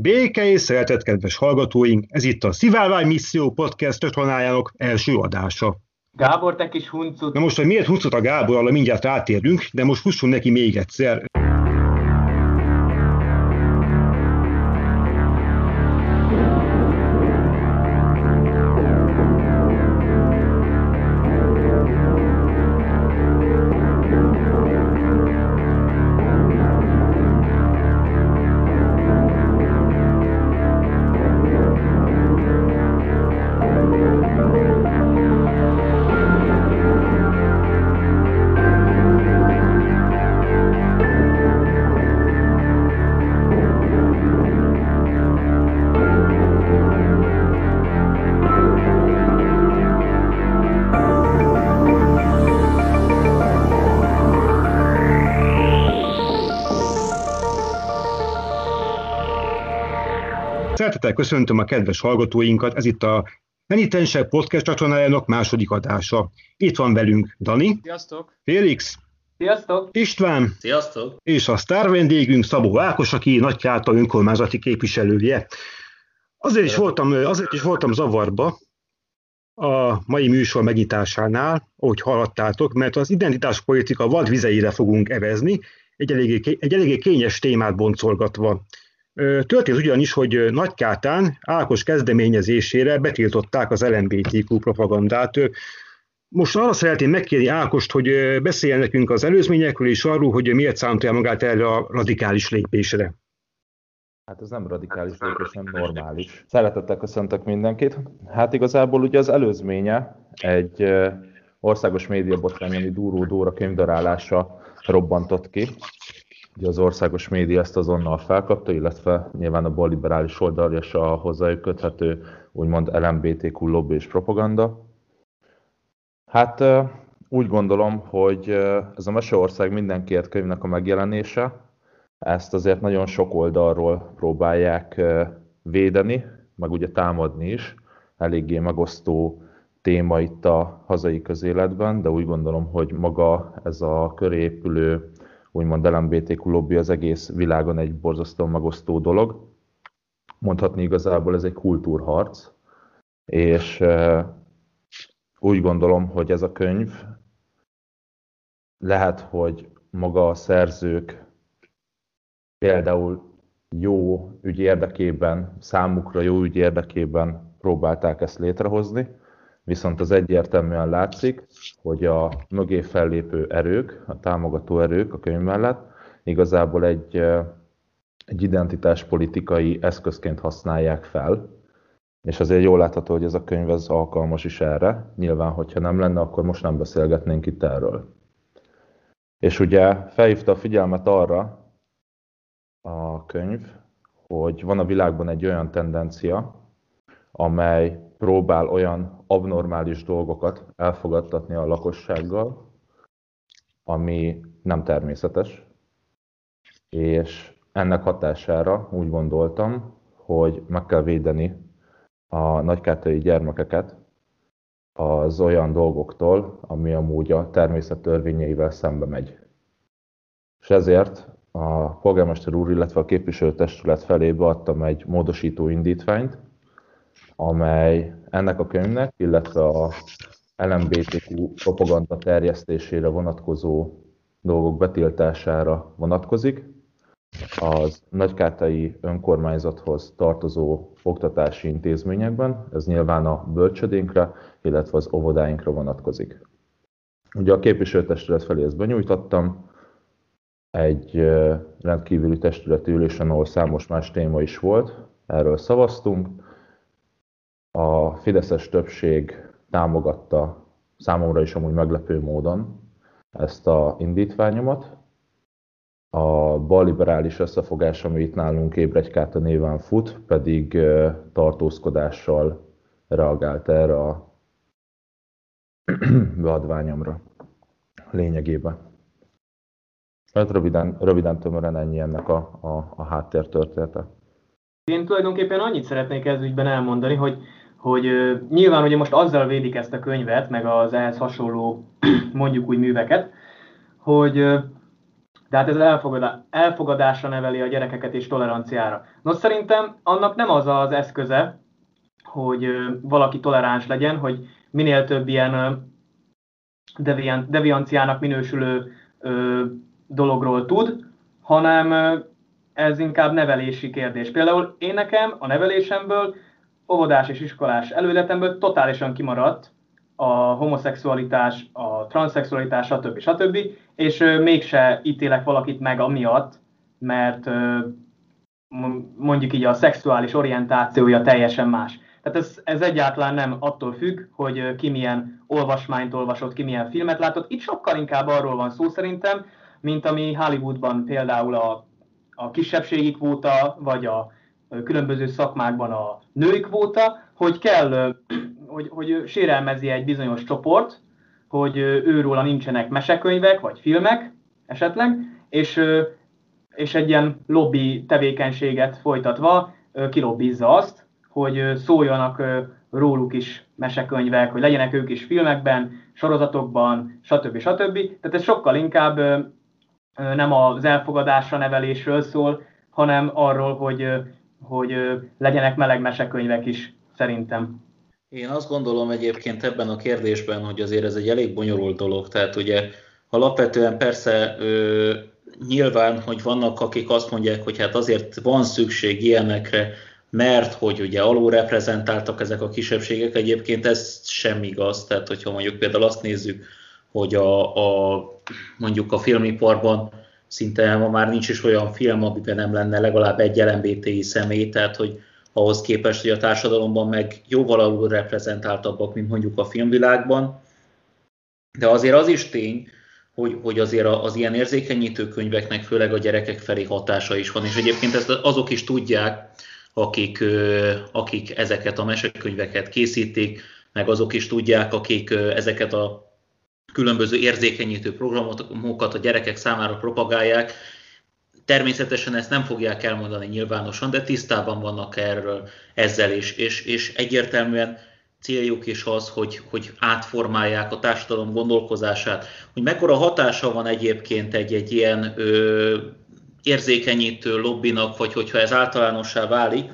Béke és szeretet, kedves hallgatóink! Ez itt a Szivárvány Misszió Podcast csatornájának első adása. Gábor, te kis huncut! Na most, hogy miért huncut a Gábor, arra mindjárt átérünk, de most fussunk neki még egyszer. Köszöntöm a kedves hallgatóinkat, ez itt a Penitensek Podcast csatornájának második adása. Itt van velünk Dani. Sziasztok! Félix. Sziasztok! István. Sziasztok! És a sztár vendégünk Szabó Ákos, aki Nagykáta önkormányzati képviselője. Azért is, voltam, azért is voltam zavarba a mai műsor megnyitásánál, ahogy hallottátok, mert az identitáspolitika vadvizeire fogunk evezni, egy eléggé, egy eléggé kényes témát boncolgatva. Történt ugyanis, hogy Nagykátán Ákos kezdeményezésére betiltották az LMBTQ propagandát. Most arra szeretném megkérni Ákost, hogy beszéljen nekünk az előzményekről és arról, hogy miért számolja magát erre a radikális lépésre. Hát ez nem radikális lépés, nem normális. Szeretettel köszöntök mindenkit. Hát igazából ugye az előzménye egy országos médiabotrány, ami Dúró Dóra könyvdarálása robbantott ki, Ugye az országos média ezt azonnal felkapta, illetve nyilván a balliberális oldal és a hozzájuk köthető úgymond LMBTQ lobby és propaganda. Hát úgy gondolom, hogy ez a Meseország mindenkiért könyvnek a megjelenése, ezt azért nagyon sok oldalról próbálják védeni, meg ugye támadni is. Eléggé megosztó téma itt a hazai közéletben, de úgy gondolom, hogy maga ez a körépülő úgymond LMBTQ lobby az egész világon egy borzasztó megosztó dolog. Mondhatni igazából ez egy kultúrharc, és úgy gondolom, hogy ez a könyv lehet, hogy maga a szerzők például jó ügy érdekében, számukra jó ügy érdekében próbálták ezt létrehozni, viszont az egyértelműen látszik, hogy a mögé fellépő erők, a támogató erők a könyv mellett igazából egy, egy identitáspolitikai eszközként használják fel, és azért jól látható, hogy ez a könyv ez alkalmas is erre. Nyilván, hogyha nem lenne, akkor most nem beszélgetnénk itt erről. És ugye felhívta a figyelmet arra a könyv, hogy van a világban egy olyan tendencia, amely próbál olyan abnormális dolgokat elfogadtatni a lakossággal, ami nem természetes, és ennek hatására úgy gondoltam, hogy meg kell védeni a nagykátai gyermekeket az olyan dolgoktól, ami amúgy a természet törvényeivel szembe megy. És ezért a polgármester úr, illetve a képviselőtestület felé adtam egy módosító indítványt, amely ennek a könyvnek, illetve a LMBTQ propaganda terjesztésére vonatkozó dolgok betiltására vonatkozik. Az nagykátai önkormányzathoz tartozó oktatási intézményekben, ez nyilván a bölcsödénkre, illetve az óvodáinkra vonatkozik. Ugye a képviselőtestület felé ezt benyújtottam, egy rendkívüli testületi ülésen, ahol számos más téma is volt, erről szavaztunk, a fideszes többség támogatta számomra is amúgy meglepő módon ezt a indítványomat. A balliberális összefogás, ami itt nálunk Ébregykáta néven fut, pedig tartózkodással reagált erre a beadványomra lényegében. Hát röviden, röviden tömören ennyi ennek a, a, a háttértörténete. Én tulajdonképpen annyit szeretnék ez ügyben elmondani, hogy hogy nyilván ugye most azzal védik ezt a könyvet, meg az ehhez hasonló mondjuk úgy műveket, hogy de hát ez elfogadá, elfogadásra neveli a gyerekeket és toleranciára. Nos, szerintem annak nem az az eszköze, hogy valaki toleráns legyen, hogy minél több ilyen devianciának minősülő dologról tud, hanem ez inkább nevelési kérdés. Például én nekem a nevelésemből, óvodás és iskolás előletemből totálisan kimaradt a homoszexualitás, a transzexualitás, stb. stb. És mégse ítélek valakit meg amiatt, mert mondjuk így a szexuális orientációja teljesen más. Tehát ez, ez egyáltalán nem attól függ, hogy ki milyen olvasmányt olvasott, ki milyen filmet látott. Itt sokkal inkább arról van szó szerintem, mint ami Hollywoodban például a, a kisebbségi kvóta, vagy a különböző szakmákban a női kvóta, hogy kell, hogy, hogy sérelmezi egy bizonyos csoport, hogy őróla nincsenek mesekönyvek, vagy filmek esetleg, és, és egy ilyen lobby tevékenységet folytatva kilobbizza azt, hogy szóljanak róluk is mesekönyvek, hogy legyenek ők is filmekben, sorozatokban, stb. stb. Tehát ez sokkal inkább nem az elfogadásra nevelésről szól, hanem arról, hogy, hogy legyenek meleg mesekönyvek is, szerintem. Én azt gondolom egyébként ebben a kérdésben, hogy azért ez egy elég bonyolult dolog. Tehát ugye alapvetően persze ö, nyilván, hogy vannak, akik azt mondják, hogy hát azért van szükség ilyenekre, mert hogy ugye alulreprezentáltak ezek a kisebbségek, egyébként ez sem igaz. Tehát, hogyha mondjuk például azt nézzük, hogy a, a mondjuk a filmiparban szinte ma már nincs is olyan film, amiben nem lenne legalább egy LMBTI személy, tehát hogy ahhoz képest, hogy a társadalomban meg jóval alul reprezentáltabbak, mint mondjuk a filmvilágban. De azért az is tény, hogy, hogy azért az ilyen érzékenyítő könyveknek főleg a gyerekek felé hatása is van, és egyébként ezt azok is tudják, akik, akik ezeket a mesekönyveket készítik, meg azok is tudják, akik ezeket a különböző érzékenyítő programokat a gyerekek számára propagálják. Természetesen ezt nem fogják elmondani nyilvánosan, de tisztában vannak erről ezzel is, és, és egyértelműen céljuk is az, hogy, hogy átformálják a társadalom gondolkozását. Hogy mekkora hatása van egyébként egy, egy ilyen ö, érzékenyítő lobbinak, vagy hogyha ez általánossá válik,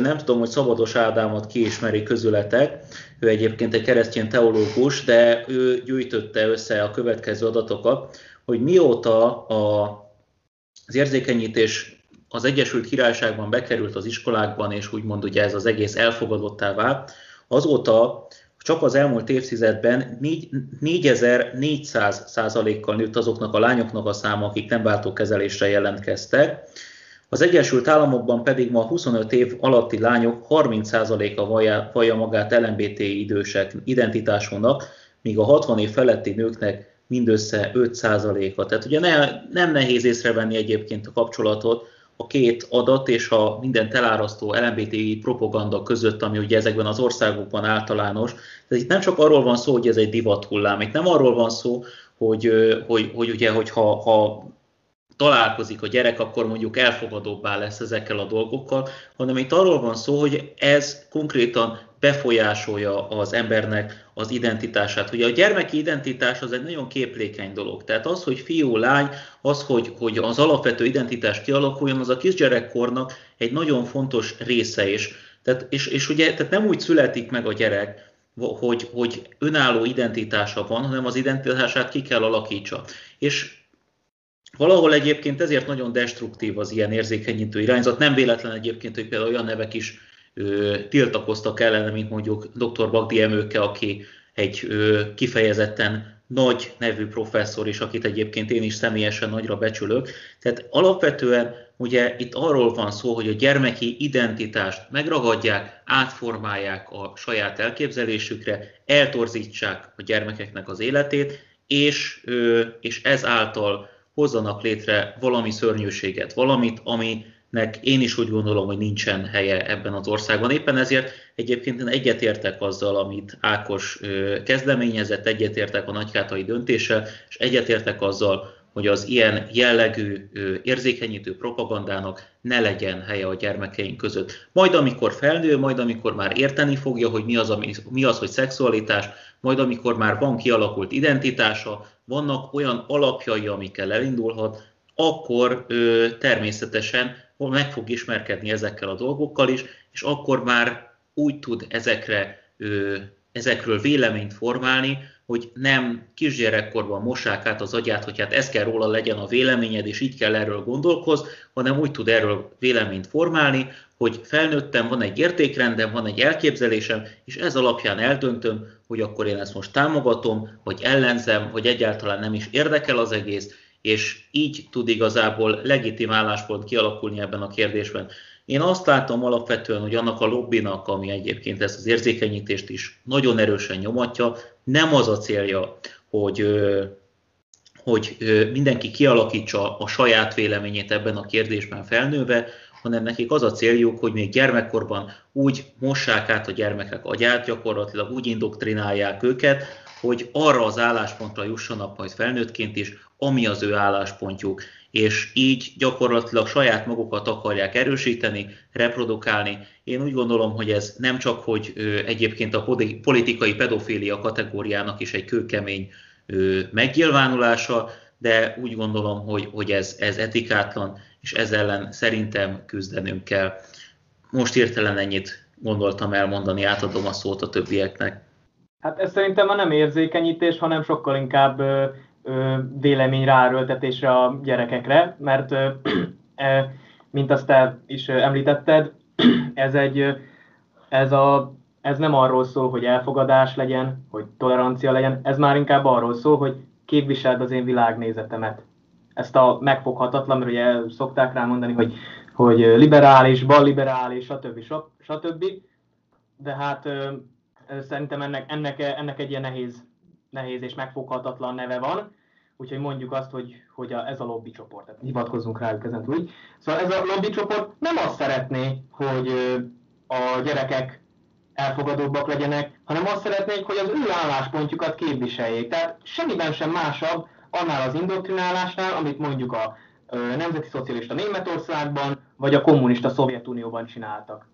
nem tudom, hogy Szabados Ádámot kiismeri közületek, ő egyébként egy keresztény teológus, de ő gyűjtötte össze a következő adatokat, hogy mióta a, az érzékenyítés az Egyesült Királyságban bekerült az iskolákban, és úgymond ugye ez az egész elfogadottá vált, azóta csak az elmúlt évtizedben 4400 százalékkal nőtt azoknak a lányoknak a száma, akik nem váltókezelésre jelentkeztek. Az Egyesült Államokban pedig ma 25 év alatti lányok 30%-a vallja, magát LMBT idősek identitásúnak, míg a 60 év feletti nőknek mindössze 5%-a. Tehát ugye ne, nem nehéz észrevenni egyébként a kapcsolatot a két adat és a minden elárasztó LMBTI propaganda között, ami ugye ezekben az országokban általános. Tehát itt nem csak arról van szó, hogy ez egy divat hullám, itt nem arról van szó, hogy, hogy, hogy ugye, hogyha ha találkozik a gyerek, akkor mondjuk elfogadóbbá lesz ezekkel a dolgokkal, hanem itt arról van szó, hogy ez konkrétan befolyásolja az embernek az identitását. Ugye a gyermeki identitás az egy nagyon képlékeny dolog. Tehát az, hogy fiú, lány, az, hogy, hogy az alapvető identitás kialakuljon, az a kisgyerekkornak egy nagyon fontos része is. Tehát, és, és ugye tehát nem úgy születik meg a gyerek, hogy, hogy önálló identitása van, hanem az identitását ki kell alakítsa. És Valahol egyébként ezért nagyon destruktív az ilyen érzékenyítő irányzat. Nem véletlen egyébként, hogy például olyan nevek is ö, tiltakoztak ellene, mint mondjuk dr. Bagdi Emőke, aki egy ö, kifejezetten nagy nevű professzor is, akit egyébként én is személyesen nagyra becsülök. Tehát alapvetően ugye itt arról van szó, hogy a gyermeki identitást megragadják, átformálják a saját elképzelésükre, eltorzítsák a gyermekeknek az életét, és, és ezáltal hozzanak létre valami szörnyűséget, valamit, aminek én is úgy gondolom, hogy nincsen helye ebben az országban. Éppen ezért egyébként én egyetértek azzal, amit Ákos kezdeményezett, egyetértek a nagykátai döntéssel, és egyetértek azzal, hogy az ilyen jellegű érzékenyítő propagandának ne legyen helye a gyermekeink között. Majd amikor felnő, majd amikor már érteni fogja, hogy mi az, ami, mi az hogy szexualitás, majd amikor már van kialakult identitása, vannak olyan alapjai, amikkel elindulhat, akkor ö, természetesen meg fog ismerkedni ezekkel a dolgokkal is, és akkor már úgy tud ezekre, ö, ezekről véleményt formálni, hogy nem kisgyerekkorban mossák át az agyát, hogy hát ez kell róla legyen a véleményed, és így kell erről gondolkoz, hanem úgy tud erről véleményt formálni, hogy felnőttem, van egy értékrendem, van egy elképzelésem, és ez alapján eldöntöm, hogy akkor én ezt most támogatom, vagy ellenzem, vagy egyáltalán nem is érdekel az egész, és így tud igazából legitim álláspont kialakulni ebben a kérdésben. Én azt látom alapvetően, hogy annak a lobbinak, ami egyébként ezt az érzékenyítést is nagyon erősen nyomatja, nem az a célja, hogy, hogy mindenki kialakítsa a saját véleményét ebben a kérdésben felnőve, hanem nekik az a céljuk, hogy még gyermekkorban úgy mossák át a gyermekek agyát, gyakorlatilag úgy indoktrinálják őket, hogy arra az álláspontra jussanak majd felnőttként is, ami az ő álláspontjuk, és így gyakorlatilag saját magukat akarják erősíteni, reprodukálni. Én úgy gondolom, hogy ez nem csak, hogy egyébként a politikai pedofília kategóriának is egy kőkemény megnyilvánulása, de úgy gondolom, hogy, hogy ez, ez etikátlan, és ez ellen szerintem küzdenünk kell. Most értelen ennyit gondoltam elmondani, átadom a szót a többieknek. Hát ez szerintem nem érzékenyítés, hanem sokkal inkább vélemény ráerőltetésre a gyerekekre, mert e, mint azt te is említetted, ez, egy, ez, a, ez nem arról szól, hogy elfogadás legyen, hogy tolerancia legyen, ez már inkább arról szól, hogy képviseld az én világnézetemet. Ezt a megfoghatatlan, mert ugye szokták rá mondani, hogy, hogy liberális, balliberális, stb. stb. De hát szerintem ennek, ennek, ennek egy ilyen nehéz, nehéz és megfoghatatlan neve van, úgyhogy mondjuk azt, hogy, hogy a, ez a lobby csoport, tehát hivatkozzunk rájuk ezen úgy. Szóval ez a lobby csoport nem azt szeretné, hogy a gyerekek elfogadóbbak legyenek, hanem azt szeretnék, hogy az ő álláspontjukat képviseljék. Tehát semmiben sem másabb annál az indoktrinálásnál, amit mondjuk a Nemzeti Szocialista Németországban, vagy a kommunista Szovjetunióban csináltak.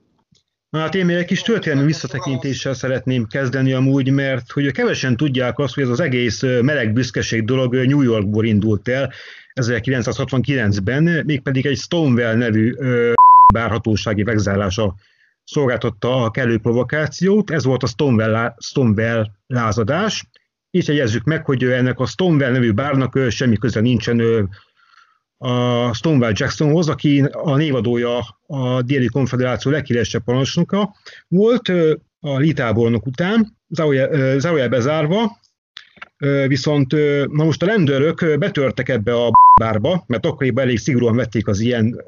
Na hát én még egy kis történelmi visszatekintéssel szeretném kezdeni amúgy, mert hogy kevesen tudják azt, hogy ez az egész meleg büszkeség dolog New Yorkból indult el 1969-ben, mégpedig egy Stonewall nevű bárhatósági vegzálása szolgáltatta a kellő provokációt. Ez volt a Stonewall, Stonewall lázadás. Így jegyezzük meg, hogy ennek a Stonewall nevű bárnak semmi köze nincsen a Stonewall Jacksonhoz, aki a névadója a déli konfederáció leghíresebb parancsnoka volt a litábornok után, zárójel bezárva, viszont na most a rendőrök betörtek ebbe a bárba, mert akkoriban elég szigorúan vették az ilyen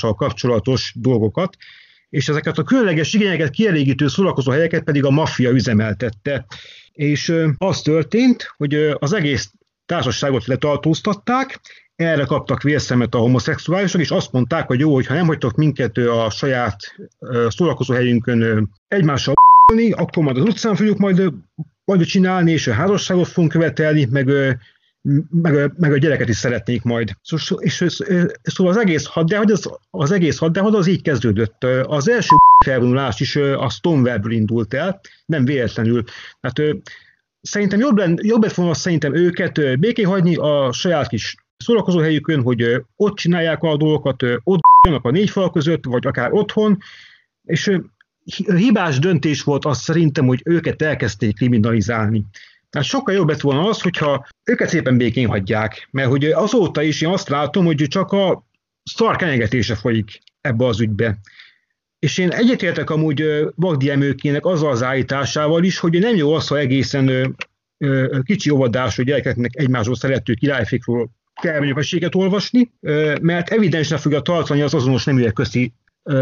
kapcsolatos dolgokat, és ezeket a különleges igényeket kielégítő szórakozó helyeket pedig a maffia üzemeltette. És az történt, hogy az egész társaságot letartóztatták, erre kaptak vérszemet a homoszexuálisok, és azt mondták, hogy jó, hogyha nem hagytok minket a saját szórakozó helyünkön egymással akkor majd az utcán fogjuk majd, majd csinálni, és a házasságot fogunk követelni, meg, meg, meg a gyereket is szeretnék majd. Szóval, és, szóval az egész hadjárat, az, az egész hadjárat az így kezdődött. Az első felvonulás is a Stonewall-ből indult el, nem véletlenül. Hát, szerintem jobb, lenne, jobb lett volna szerintem őket békén hagyni a saját kis szórakozó helyükön, hogy ott csinálják a dolgokat, ott a négy fal között, vagy akár otthon, és hibás döntés volt az szerintem, hogy őket elkezdték kriminalizálni. Tehát sokkal jobb lett volna az, hogyha őket szépen békén hagyják, mert hogy azóta is én azt látom, hogy csak a szar kenyegetése folyik ebbe az ügybe. És én egyetértek amúgy Magdi Emőkének azzal az állításával is, hogy nem jó az, ha egészen kicsi óvodású gyerekeknek egymásról szerető királyfékről kell mondjuk olvasni, mert evidensre fogja tartani az azonos neműek közti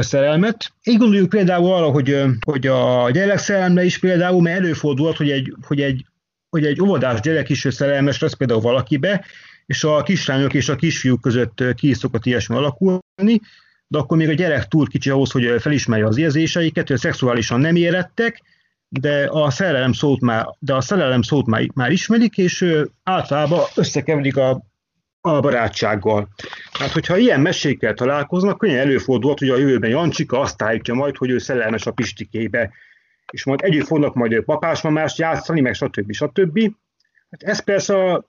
szerelmet. Így gondoljuk például arra, hogy, hogy a szerelme is például, mert előfordulhat, hogy egy, hogy egy, hogy egy óvodás gyerek is szerelmes lesz például valakibe, és a kislányok és a kisfiúk között ki is szokott ilyesmi alakulni, de akkor még a gyerek túl kicsi ahhoz, hogy felismerje az érzéseiket, hogy szexuálisan nem érettek, de a szerelem szót már, de a szerelem szót már, már ismerik, és általában összekeverik a a barátsággal. Hát, hogyha ilyen mesékkel találkoznak, könnyen előfordulhat, hogy a jövőben Jancsika azt állítja majd, hogy ő szerelmes a Pistikébe, és majd együtt fognak majd papásmamást játszani, meg stb. stb. Hát ez persze a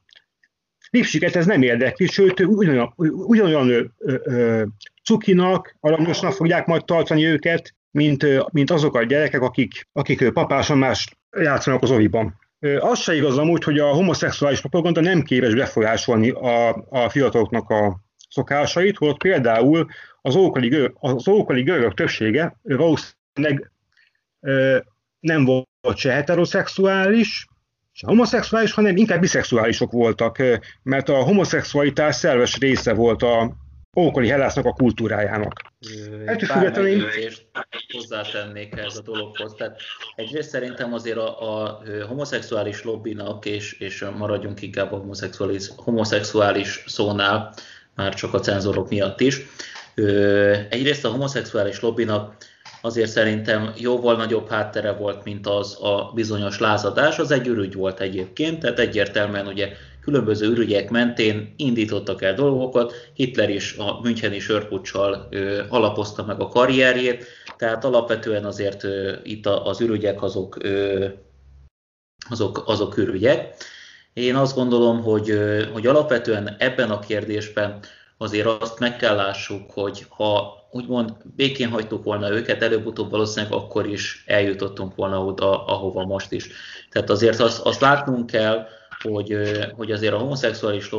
Lipsiket ez nem érdekli, sőt, ugyanolyan, ugyanolyan ö, ö, cukinak, aranyosnak fogják majd tartani őket, mint, mint azok a gyerekek, akik, akik papásmamást játszanak az oviban. Az se igaz amúgy, hogy a homoszexuális propaganda nem képes befolyásolni a, a fiataloknak a szokásait, holott például az ókori, az ókori görögök többsége valószínűleg nem volt se heteroszexuális, se homoszexuális, hanem inkább biszexuálisok voltak, mert a homoszexualitás szerves része volt a ókori Hellásznak a kultúrájának. Ettől függetlenül hozzátennék ez a dologhoz. Tehát egyrészt szerintem azért a, a homoszexuális lobbinak, és, és maradjunk inkább a homoszexuális, homoszexuális szónál, már csak a cenzorok miatt is. Egyrészt a homoszexuális lobbinak azért szerintem jóval nagyobb háttere volt, mint az a bizonyos lázadás. Az egy ürügy volt egyébként, tehát egyértelműen ugye különböző ürügyek mentén indítottak el dolgokat. Hitler is a Müncheni sörpuccsal alapozta meg a karrierjét, tehát alapvetően azért ö, itt az ürügyek azok, ö, azok, azok ürügyek. Én azt gondolom, hogy, ö, hogy alapvetően ebben a kérdésben azért azt meg kell lássuk, hogy ha úgymond békén hagytuk volna őket, előbb-utóbb valószínűleg akkor is eljutottunk volna oda, ahova most is. Tehát azért azt, azt látnunk kell, hogy, hogy azért a homoszexuális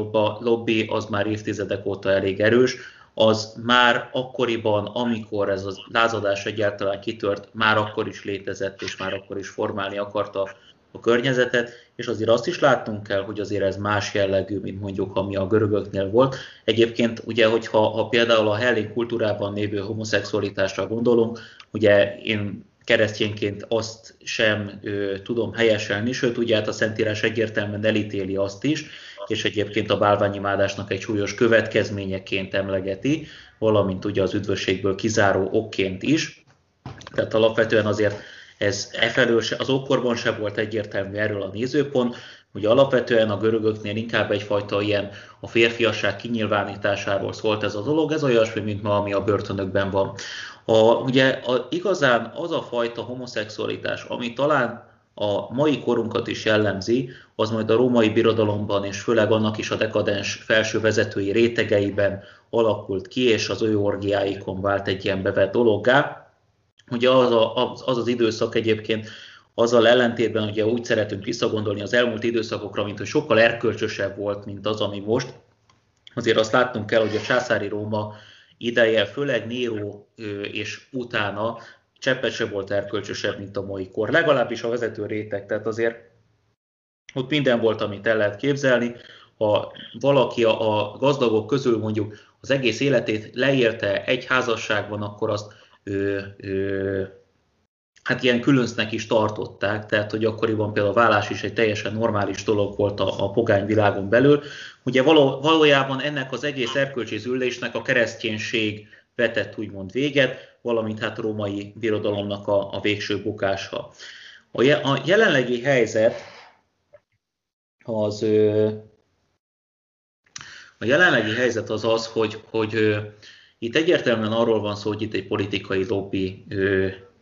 lobby az már évtizedek óta elég erős, az már akkoriban, amikor ez a lázadás egyáltalán kitört, már akkor is létezett, és már akkor is formálni akarta a környezetet, és azért azt is látnunk kell, hogy azért ez más jellegű, mint mondjuk ami a görögöknél volt. Egyébként ugye, hogyha ha például a hellén kultúrában lévő homoszexualitásra gondolunk, ugye én keresztényként azt sem ö, tudom helyeselni, sőt ugye hát a Szentírás egyértelműen elítéli azt is, és egyébként a bálványimádásnak egy súlyos következményeként emlegeti, valamint ugye az üdvösségből kizáró okként is. Tehát alapvetően azért ez efelől se, az ókorban se volt egyértelmű erről a nézőpont, hogy alapvetően a görögöknél inkább egyfajta ilyen a férfiasság kinyilvánításáról szólt ez a dolog, ez olyasmi, mint ma, ami a börtönökben van. A, ugye a, igazán az a fajta homoszexualitás, ami talán a mai korunkat is jellemzi, az majd a római birodalomban és főleg annak is a dekadens felső vezetői rétegeiben alakult ki, és az ő orgiáikon vált egy ilyen bevett dologgá. Ugye az, a, az, az az időszak egyébként azzal ellentétben ugye úgy szeretünk visszagondolni az elmúlt időszakokra, mint hogy sokkal erkölcsösebb volt, mint az, ami most. Azért azt látnunk kell, hogy a császári Róma ideje, főleg Néró és utána cseppet se volt erkölcsösebb, mint a mai kor. Legalábbis a vezető réteg, tehát azért ott minden volt, amit el lehet képzelni. Ha valaki a, gazdagok közül mondjuk az egész életét leérte egy házasságban, akkor azt ő, ő, hát ilyen különcnek is tartották, tehát hogy akkoriban például a vállás is egy teljesen normális dolog volt a, a pogány világon belül. Ugye való, valójában ennek az egész erkölcsi züllésnek a kereszténység vetett úgymond véget, valamint hát a római birodalomnak a, a végső bukása. A, je, a jelenlegi helyzet az a jelenlegi helyzet az az, hogy, hogy itt egyértelműen arról van szó, hogy itt egy politikai lobby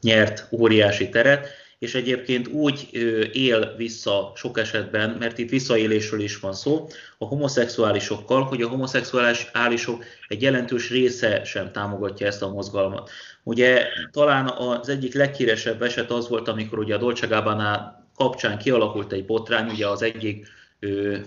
nyert óriási teret, és egyébként úgy él vissza sok esetben, mert itt visszaélésről is van szó, a homoszexuálisokkal, hogy a homoszexuálisok egy jelentős része sem támogatja ezt a mozgalmat. Ugye talán az egyik leghíresebb eset az volt, amikor ugye a Dolce Gabbana kapcsán kialakult egy botrány, ugye az egyik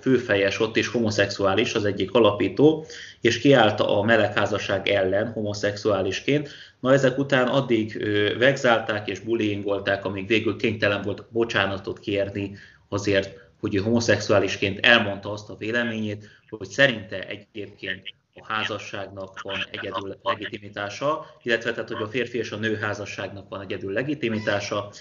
főfejes ott is homoszexuális, az egyik alapító, és kiállt a melegházasság ellen homoszexuálisként. Na ezek után addig vegzálták és bullyingolták, amíg végül kénytelen volt bocsánatot kérni azért, hogy ő homoszexuálisként elmondta azt a véleményét, hogy szerinte egyébként a házasságnak van egyedül legitimitása, illetve tehát, hogy a férfi és a nő házasságnak van egyedül legitimitása,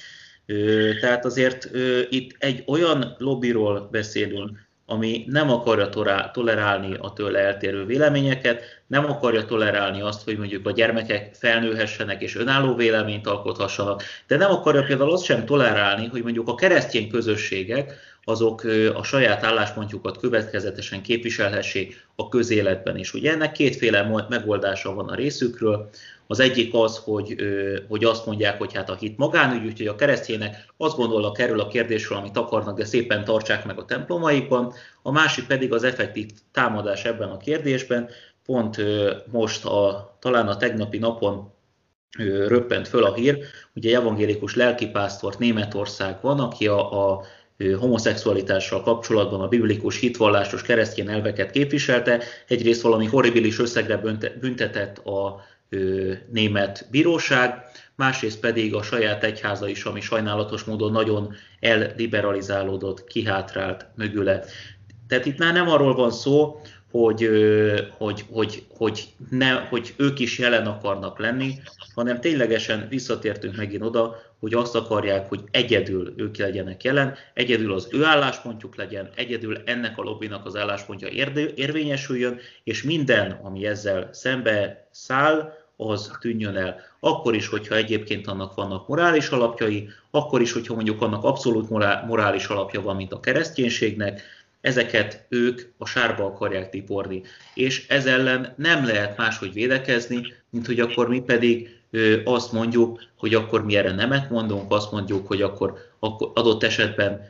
tehát azért itt egy olyan lobbyról beszélünk, ami nem akarja tolerálni a tőle eltérő véleményeket, nem akarja tolerálni azt, hogy mondjuk a gyermekek felnőhessenek és önálló véleményt alkothassanak, de nem akarja például azt sem tolerálni, hogy mondjuk a keresztény közösségek, azok a saját álláspontjukat következetesen képviselhessék a közéletben is. Ugye ennek kétféle megoldása van a részükről. Az egyik az, hogy, hogy azt mondják, hogy hát a hit magánügy, úgyhogy a keresztjének azt gondolnak erről a kérdésről, amit akarnak, de szépen tartsák meg a templomaikban. A másik pedig az effektív támadás ebben a kérdésben. Pont most a, talán a tegnapi napon röppent föl a hír, ugye evangélikus lelkipásztort Németország van, aki a, a homoszexualitással kapcsolatban a biblikus hitvallásos keresztény elveket képviselte, egyrészt valami horribilis összegre büntetett a német bíróság, másrészt pedig a saját egyháza is, ami sajnálatos módon nagyon elliberalizálódott, kihátrált mögüle. Tehát itt már nem arról van szó, hogy, hogy, hogy, hogy, ne, hogy ők is jelen akarnak lenni, hanem ténylegesen visszatértünk megint oda, hogy azt akarják, hogy egyedül ők legyenek jelen, egyedül az ő álláspontjuk legyen, egyedül ennek a lobbynak az álláspontja érvényesüljön, és minden, ami ezzel szembe száll, az tűnjön el. Akkor is, hogyha egyébként annak vannak morális alapjai, akkor is, hogyha mondjuk annak abszolút morális alapja van, mint a kereszténységnek, ezeket ők a sárba akarják tiporni. És ez ellen nem lehet máshogy védekezni, mint hogy akkor mi pedig azt mondjuk, hogy akkor mi erre nemet mondunk, azt mondjuk, hogy akkor, akkor adott esetben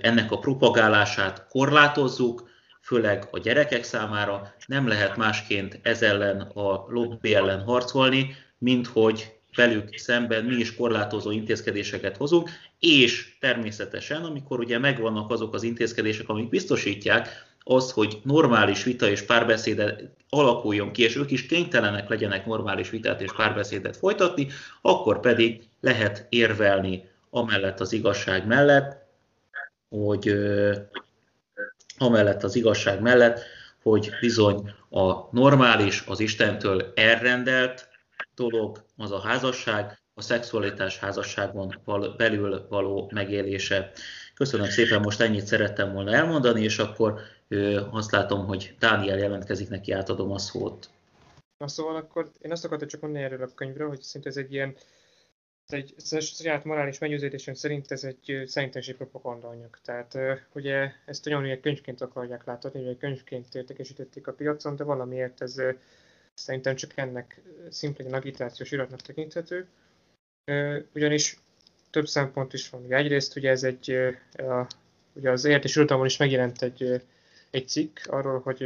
ennek a propagálását korlátozzuk, főleg a gyerekek számára. Nem lehet másként ez ellen a lobby ellen harcolni, mint hogy velük szemben mi is korlátozó intézkedéseket hozunk, és természetesen, amikor ugye megvannak azok az intézkedések, amik biztosítják az, hogy normális vita és párbeszédet alakuljon ki, és ők is kénytelenek legyenek normális vitát és párbeszédet folytatni, akkor pedig lehet érvelni amellett az igazság mellett, hogy amellett az igazság mellett, hogy bizony a normális, az Istentől elrendelt dolog az a házasság, a szexualitás házasságon belül való megélése. Köszönöm szépen, most ennyit szerettem volna elmondani, és akkor azt látom, hogy Dániel jelentkezik, neki átadom a szót. Na szóval akkor én azt akartam csak mondani erről a könyvről, hogy szinte ez egy ilyen ez egy ez saját morális meggyőződésem szerint ez egy szerintelenség propagandanyag. Tehát ugye ezt olyan könyvként akarják látni, egy könyvként értékesítették a piacon, de valamiért ez szerintem csak ennek szimplán agitációs iratnak tekinthető. Ugyanis több szempont is van. Egyrészt ugye ez egy, a, ugye az értés irodalomban is megjelent egy, egy cikk arról, hogy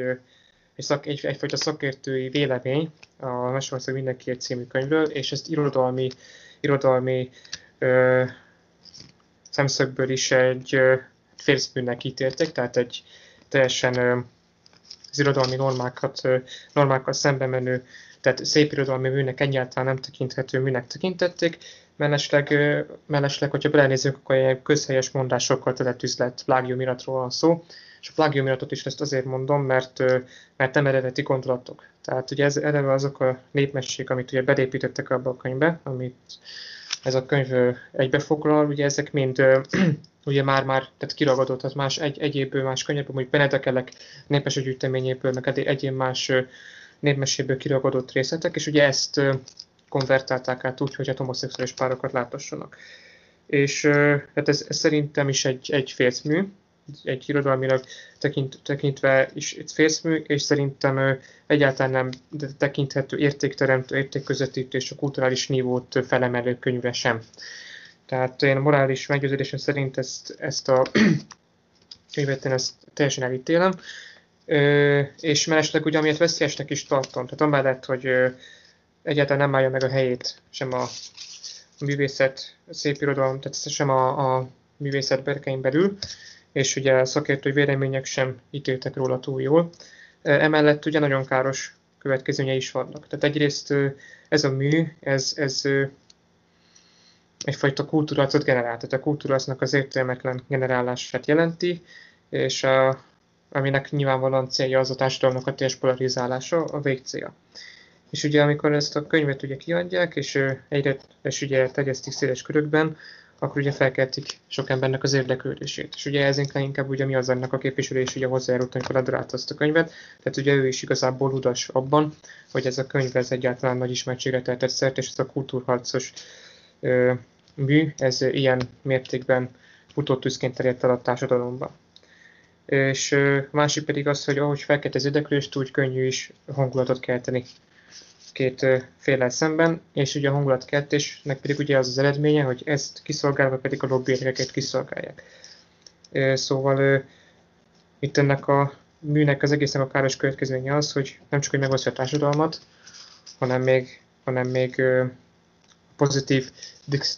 egy, szak, egy, egyfajta szakértői vélemény a Mesterország mindenkiért című könyvről, és ezt irodalmi, irodalmi ö, szemszögből is egy ö, félszbűnnek ítéltek, tehát egy teljesen ö, az irodalmi normákat, ö, normákkal szembe menő, tehát szép irodalmi műnek egyáltalán nem tekinthető műnek tekintették, mellesleg, mellesleg hogyha belenézünk, akkor ilyen közhelyes mondásokkal tölött üzlet plágiumiratról van szó, és a plágiumiratot is ezt azért mondom, mert, mert nem eredeti gondolatok. Tehát ugye ez eleve azok a népmesség, amit ugye belépítettek abba a könyvbe, amit ez a könyv egybefoglal, ugye ezek mind ugye már-már tehát kiragadott, tehát más egy, egyéb más könyvekből, mondjuk Benedekelek népes gyűjteményéből, meg egyéb más népmeséből kiragadott részletek, és ugye ezt konvertálták át úgy, hogy hát homoszexuális párokat látassanak. És hát ez, ez szerintem is egy, egy félszmű, egy irodalmilag tekint, tekintve is egy félszmű, és szerintem egyáltalán nem tekinthető értékteremtő, értékközvetítő és a kulturális nívót felemelő könyvre sem. Tehát én a morális meggyőződésem szerint ezt, ezt a könyvet én ezt teljesen elítélem, és mellesleg ugye amiért veszélyesnek is tartom, tehát amellett, hogy egyáltalán nem állja meg a helyét sem a művészet, a szép irodalom, tehát sem a, a művészet berkein belül, és ugye a szakértői vélemények sem ítéltek róla túl jól. Emellett ugye nagyon káros következményei is vannak. Tehát egyrészt ez a mű, ez, ez egyfajta kultúracot generál, tehát a kultúracnak az értelmetlen generálását jelenti, és a, aminek nyilvánvalóan célja az a társadalomnak a teljes polarizálása, a végcélja. És ugye amikor ezt a könyvet ugye kiadják, és egyre és ugye terjesztik széles körökben, akkor ugye felkeltik sok embernek az érdeklődését. És ugye ez inkább ugye mi az ennek a képviselő, és ugye hozzájárult, amikor ledrált azt a könyvet. Tehát ugye ő is igazából udas abban, hogy ez a könyv ez egyáltalán nagy ismertségre tehetett szert, és ez a kultúrharcos ö, mű, ez ilyen mértékben utótűzként terjedt el a társadalomba. És másik pedig az, hogy ahogy felkelt az érdeklődést, úgy könnyű is hangulatot kelteni két féle szemben, és ugye a hangulatkeltésnek pedig ugye az az eredménye, hogy ezt kiszolgálva pedig a lobby kiszolgálják. Szóval itt ennek a műnek az egészen a káros következménye az, hogy nem csak, hogy megosztja a társadalmat, hanem még, hanem még pozitív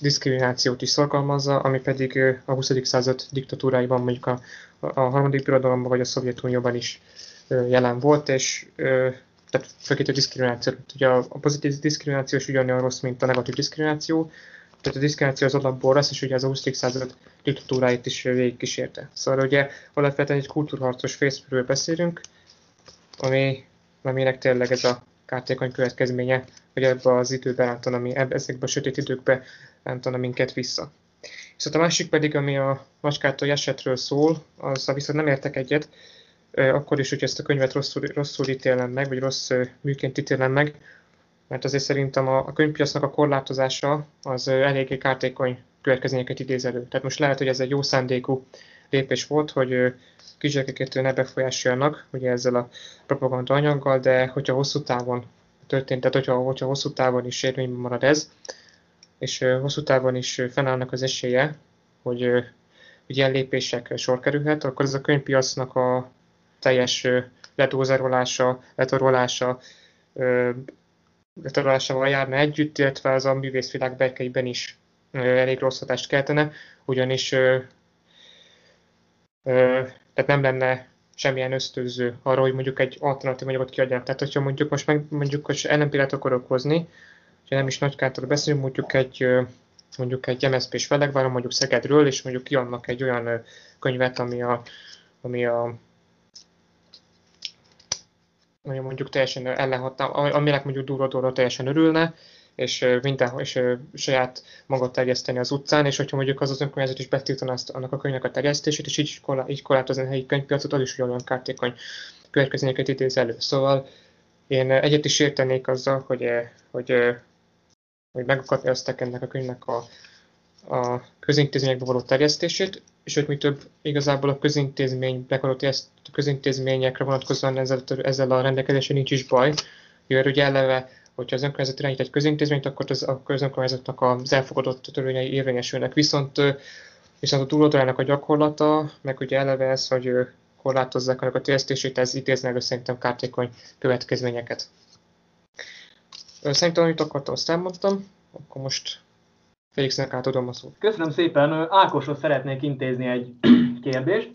diszkriminációt is szorgalmazza, ami pedig a 20. század diktatúráiban, mondjuk a, a harmadik birodalomban vagy a Szovjetunióban is jelen volt, és tehát főként a diszkrimináció. Ugye a, pozitív diszkrimináció is ugyanolyan rossz, mint a negatív diszkrimináció, tehát a diszkrimináció az alapból rossz, és ugye az a 20. század diktatúráit is végigkísérte. Szóval ugye alapvetően egy kultúrharcos fészről beszélünk, ami, aminek tényleg ez a kártékony következménye, hogy ebbe az időben rántana, ami ezekbe a sötét időkbe rántana minket vissza. Viszont a másik pedig, ami a macskától esetről szól, az viszont nem értek egyet, akkor is, hogy ezt a könyvet rosszul, rosszul ítélem meg, vagy rossz műként ítélem meg, mert azért szerintem a, a könyvpiacnak a korlátozása az eléggé kártékony következményeket idéz elő. Tehát most lehet, hogy ez egy jó szándékú lépés volt, hogy kisgyerekeket ne befolyásoljanak ugye ezzel a propaganda anyaggal, de hogyha hosszú távon történt, tehát hogyha, hogyha hosszú távon is érvényben marad ez, és hosszú távon is fennállnak az esélye, hogy, hogy ilyen lépésekre sor kerülhet, akkor ez a könyvpiacnak a teljes letúzerolása, letorolása, letorolásával járna együtt, illetve az a művészvilág berkeiben is elég rossz hatást keltene, ugyanis tehát nem lenne semmilyen ösztönző arra, hogy mondjuk egy alternatív anyagot kiadjanak. Tehát, hogyha mondjuk most meg mondjuk, hogy ellenpéldát akarok hozni, hogyha nem is nagykától beszélünk, mondjuk egy mondjuk egy MSZP-s Felegváron, mondjuk Szegedről, és mondjuk kiadnak egy olyan könyvet, ami a, ami a mondjuk teljesen ellenhatná, aminek mondjuk durva teljesen örülne, és mindenhol, és saját magot terjeszteni az utcán, és hogyha mondjuk az az önkormányzat is betiltaná azt, annak a könyvnek a terjesztését, és így, így korlátozni a helyi könyvpiacot, az is olyan kártékony következményeket idéz elő. Szóval én egyet is értenék azzal, hogy, hogy, hogy megakadályozták ennek a könyvnek a, a közintézményekbe való terjesztését, és hogy mi több igazából a közintézménybe való közintézményekre vonatkozóan ezzel, ezzel a rendelkezésen nincs is baj, mivel ugye eleve hogyha az önkormányzat irányít egy közintézményt, akkor az, a közönkormányzatnak az elfogadott törvényei érvényesülnek. Viszont, viszont a túloldalának a gyakorlata, meg ugye eleve ez, hogy korlátozzák annak a terjesztését, ez idézne elő szerintem kártékony következményeket. Szerintem, amit akartam, azt elmondtam, akkor most Félixnek átadom a szót. Köszönöm szépen. Ákoshoz szeretnék intézni egy kérdést.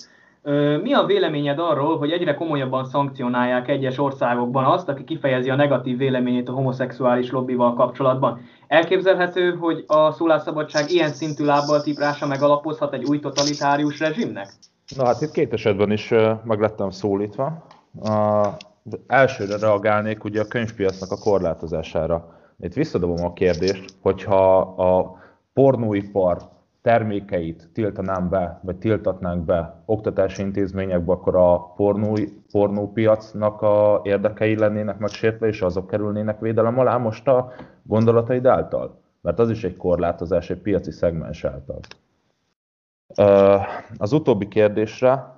Mi a véleményed arról, hogy egyre komolyabban szankcionálják egyes országokban azt, aki kifejezi a negatív véleményét a homoszexuális lobbival kapcsolatban? Elképzelhető, hogy a szólásszabadság ilyen szintű lábbal tiprása megalapozhat egy új totalitárius rezsimnek? Na hát itt két esetben is meg lettem szólítva. A, elsőre reagálnék ugye a könyvpiacnak a korlátozására. Itt visszadobom a kérdést, hogyha a pornóipar termékeit tiltanám be, vagy tiltatnánk be oktatási intézményekbe, akkor a pornó, pornópiacnak a érdekei lennének megsértve, és azok kerülnének védelem alá most a gondolataid által? Mert az is egy korlátozás egy piaci szegmens által. Az utóbbi kérdésre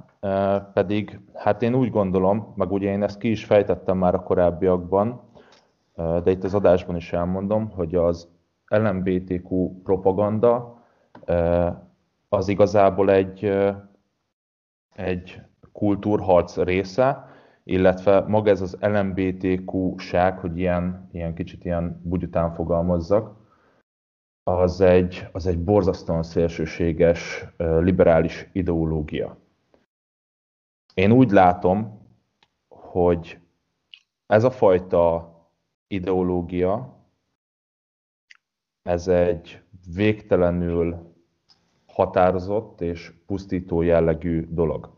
pedig, hát én úgy gondolom, meg ugye én ezt ki is fejtettem már a korábbiakban, de itt az adásban is elmondom, hogy az LMBTQ propaganda az igazából egy, egy kultúrharc része, illetve maga ez az LMBTQ-ság, hogy ilyen, ilyen kicsit ilyen bugyután fogalmazzak, az egy, az egy borzasztóan szélsőséges liberális ideológia. Én úgy látom, hogy ez a fajta ideológia, ez egy végtelenül határozott és pusztító jellegű dolog.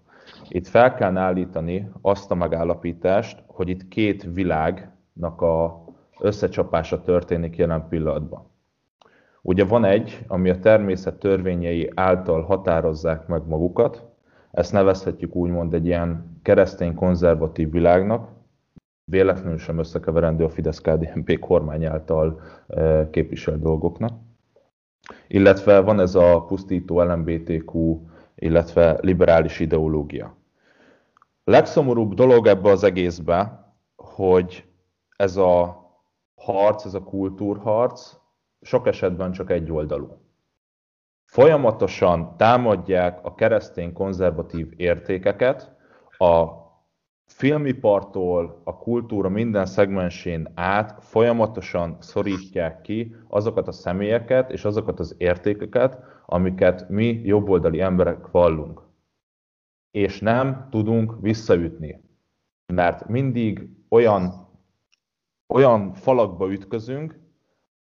Itt fel kell állítani azt a megállapítást, hogy itt két világnak a összecsapása történik jelen pillanatban. Ugye van egy, ami a természet törvényei által határozzák meg magukat, ezt nevezhetjük úgymond egy ilyen keresztény konzervatív világnak, véletlenül sem összekeverendő a Fidesz-KDNP kormány által képviselt dolgoknak. Illetve van ez a pusztító LMBTQ, illetve liberális ideológia. Legszomorúbb dolog ebbe az egészbe, hogy ez a harc, ez a kultúrharc sok esetben csak egy oldalú. Folyamatosan támadják a keresztény konzervatív értékeket, a filmipartól a kultúra minden szegmensén át folyamatosan szorítják ki azokat a személyeket és azokat az értékeket, amiket mi jobboldali emberek vallunk. És nem tudunk visszaütni, mert mindig olyan, olyan falakba ütközünk,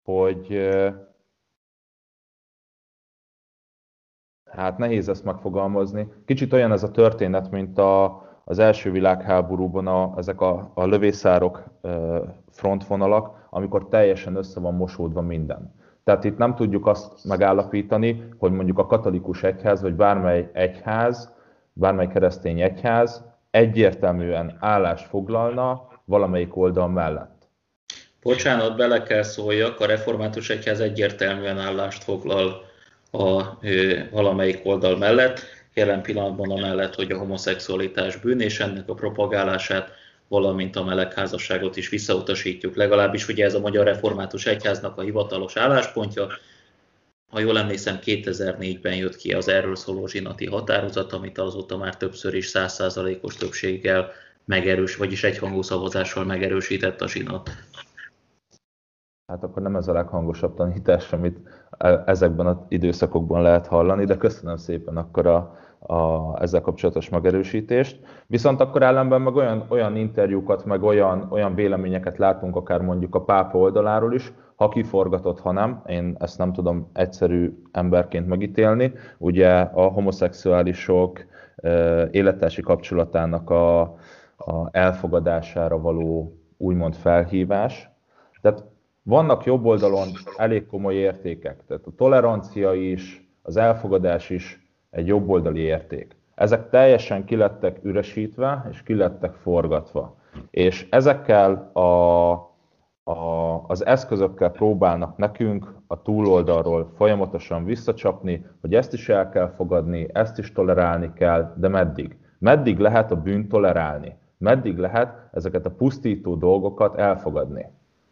hogy hát nehéz ezt megfogalmazni. Kicsit olyan ez a történet, mint a, az első világháborúban a, ezek a, a lövészárok frontvonalak, amikor teljesen össze van mosódva minden. Tehát itt nem tudjuk azt megállapítani, hogy mondjuk a katolikus egyház, vagy bármely egyház, bármely keresztény egyház egyértelműen állást foglalna valamelyik oldal mellett. Bocsánat, bele kell szóljak, a református egyház egyértelműen állást foglal a valamelyik oldal mellett jelen pillanatban amellett, hogy a homoszexualitás bűn, és ennek a propagálását, valamint a melegházasságot is visszautasítjuk. Legalábbis ugye ez a Magyar Református Egyháznak a hivatalos álláspontja. Ha jól emlékszem, 2004-ben jött ki az erről szóló zsinati határozat, amit azóta már többször is 100%-os többséggel megerős, vagyis egyhangú szavazással megerősített a zsinat. Hát akkor nem ez a leghangosabb tanítás, amit e- ezekben az időszakokban lehet hallani, de köszönöm szépen akkor a, a, ezzel kapcsolatos megerősítést. Viszont akkor ellenben meg olyan, olyan interjúkat, meg olyan, olyan véleményeket látunk, akár mondjuk a pápa oldaláról is, ha kiforgatott, ha nem, én ezt nem tudom egyszerű emberként megítélni. Ugye a homoszexuálisok élettársi kapcsolatának a, a elfogadására való úgymond felhívás. Tehát vannak jobb oldalon elég komoly értékek, tehát a tolerancia is, az elfogadás is egy jobboldali érték. Ezek teljesen kilettek üresítve, és kilettek forgatva. És ezekkel a, a, az eszközökkel próbálnak nekünk a túloldalról folyamatosan visszacsapni, hogy ezt is el kell fogadni, ezt is tolerálni kell, de meddig? Meddig lehet a bűnt tolerálni? Meddig lehet ezeket a pusztító dolgokat elfogadni?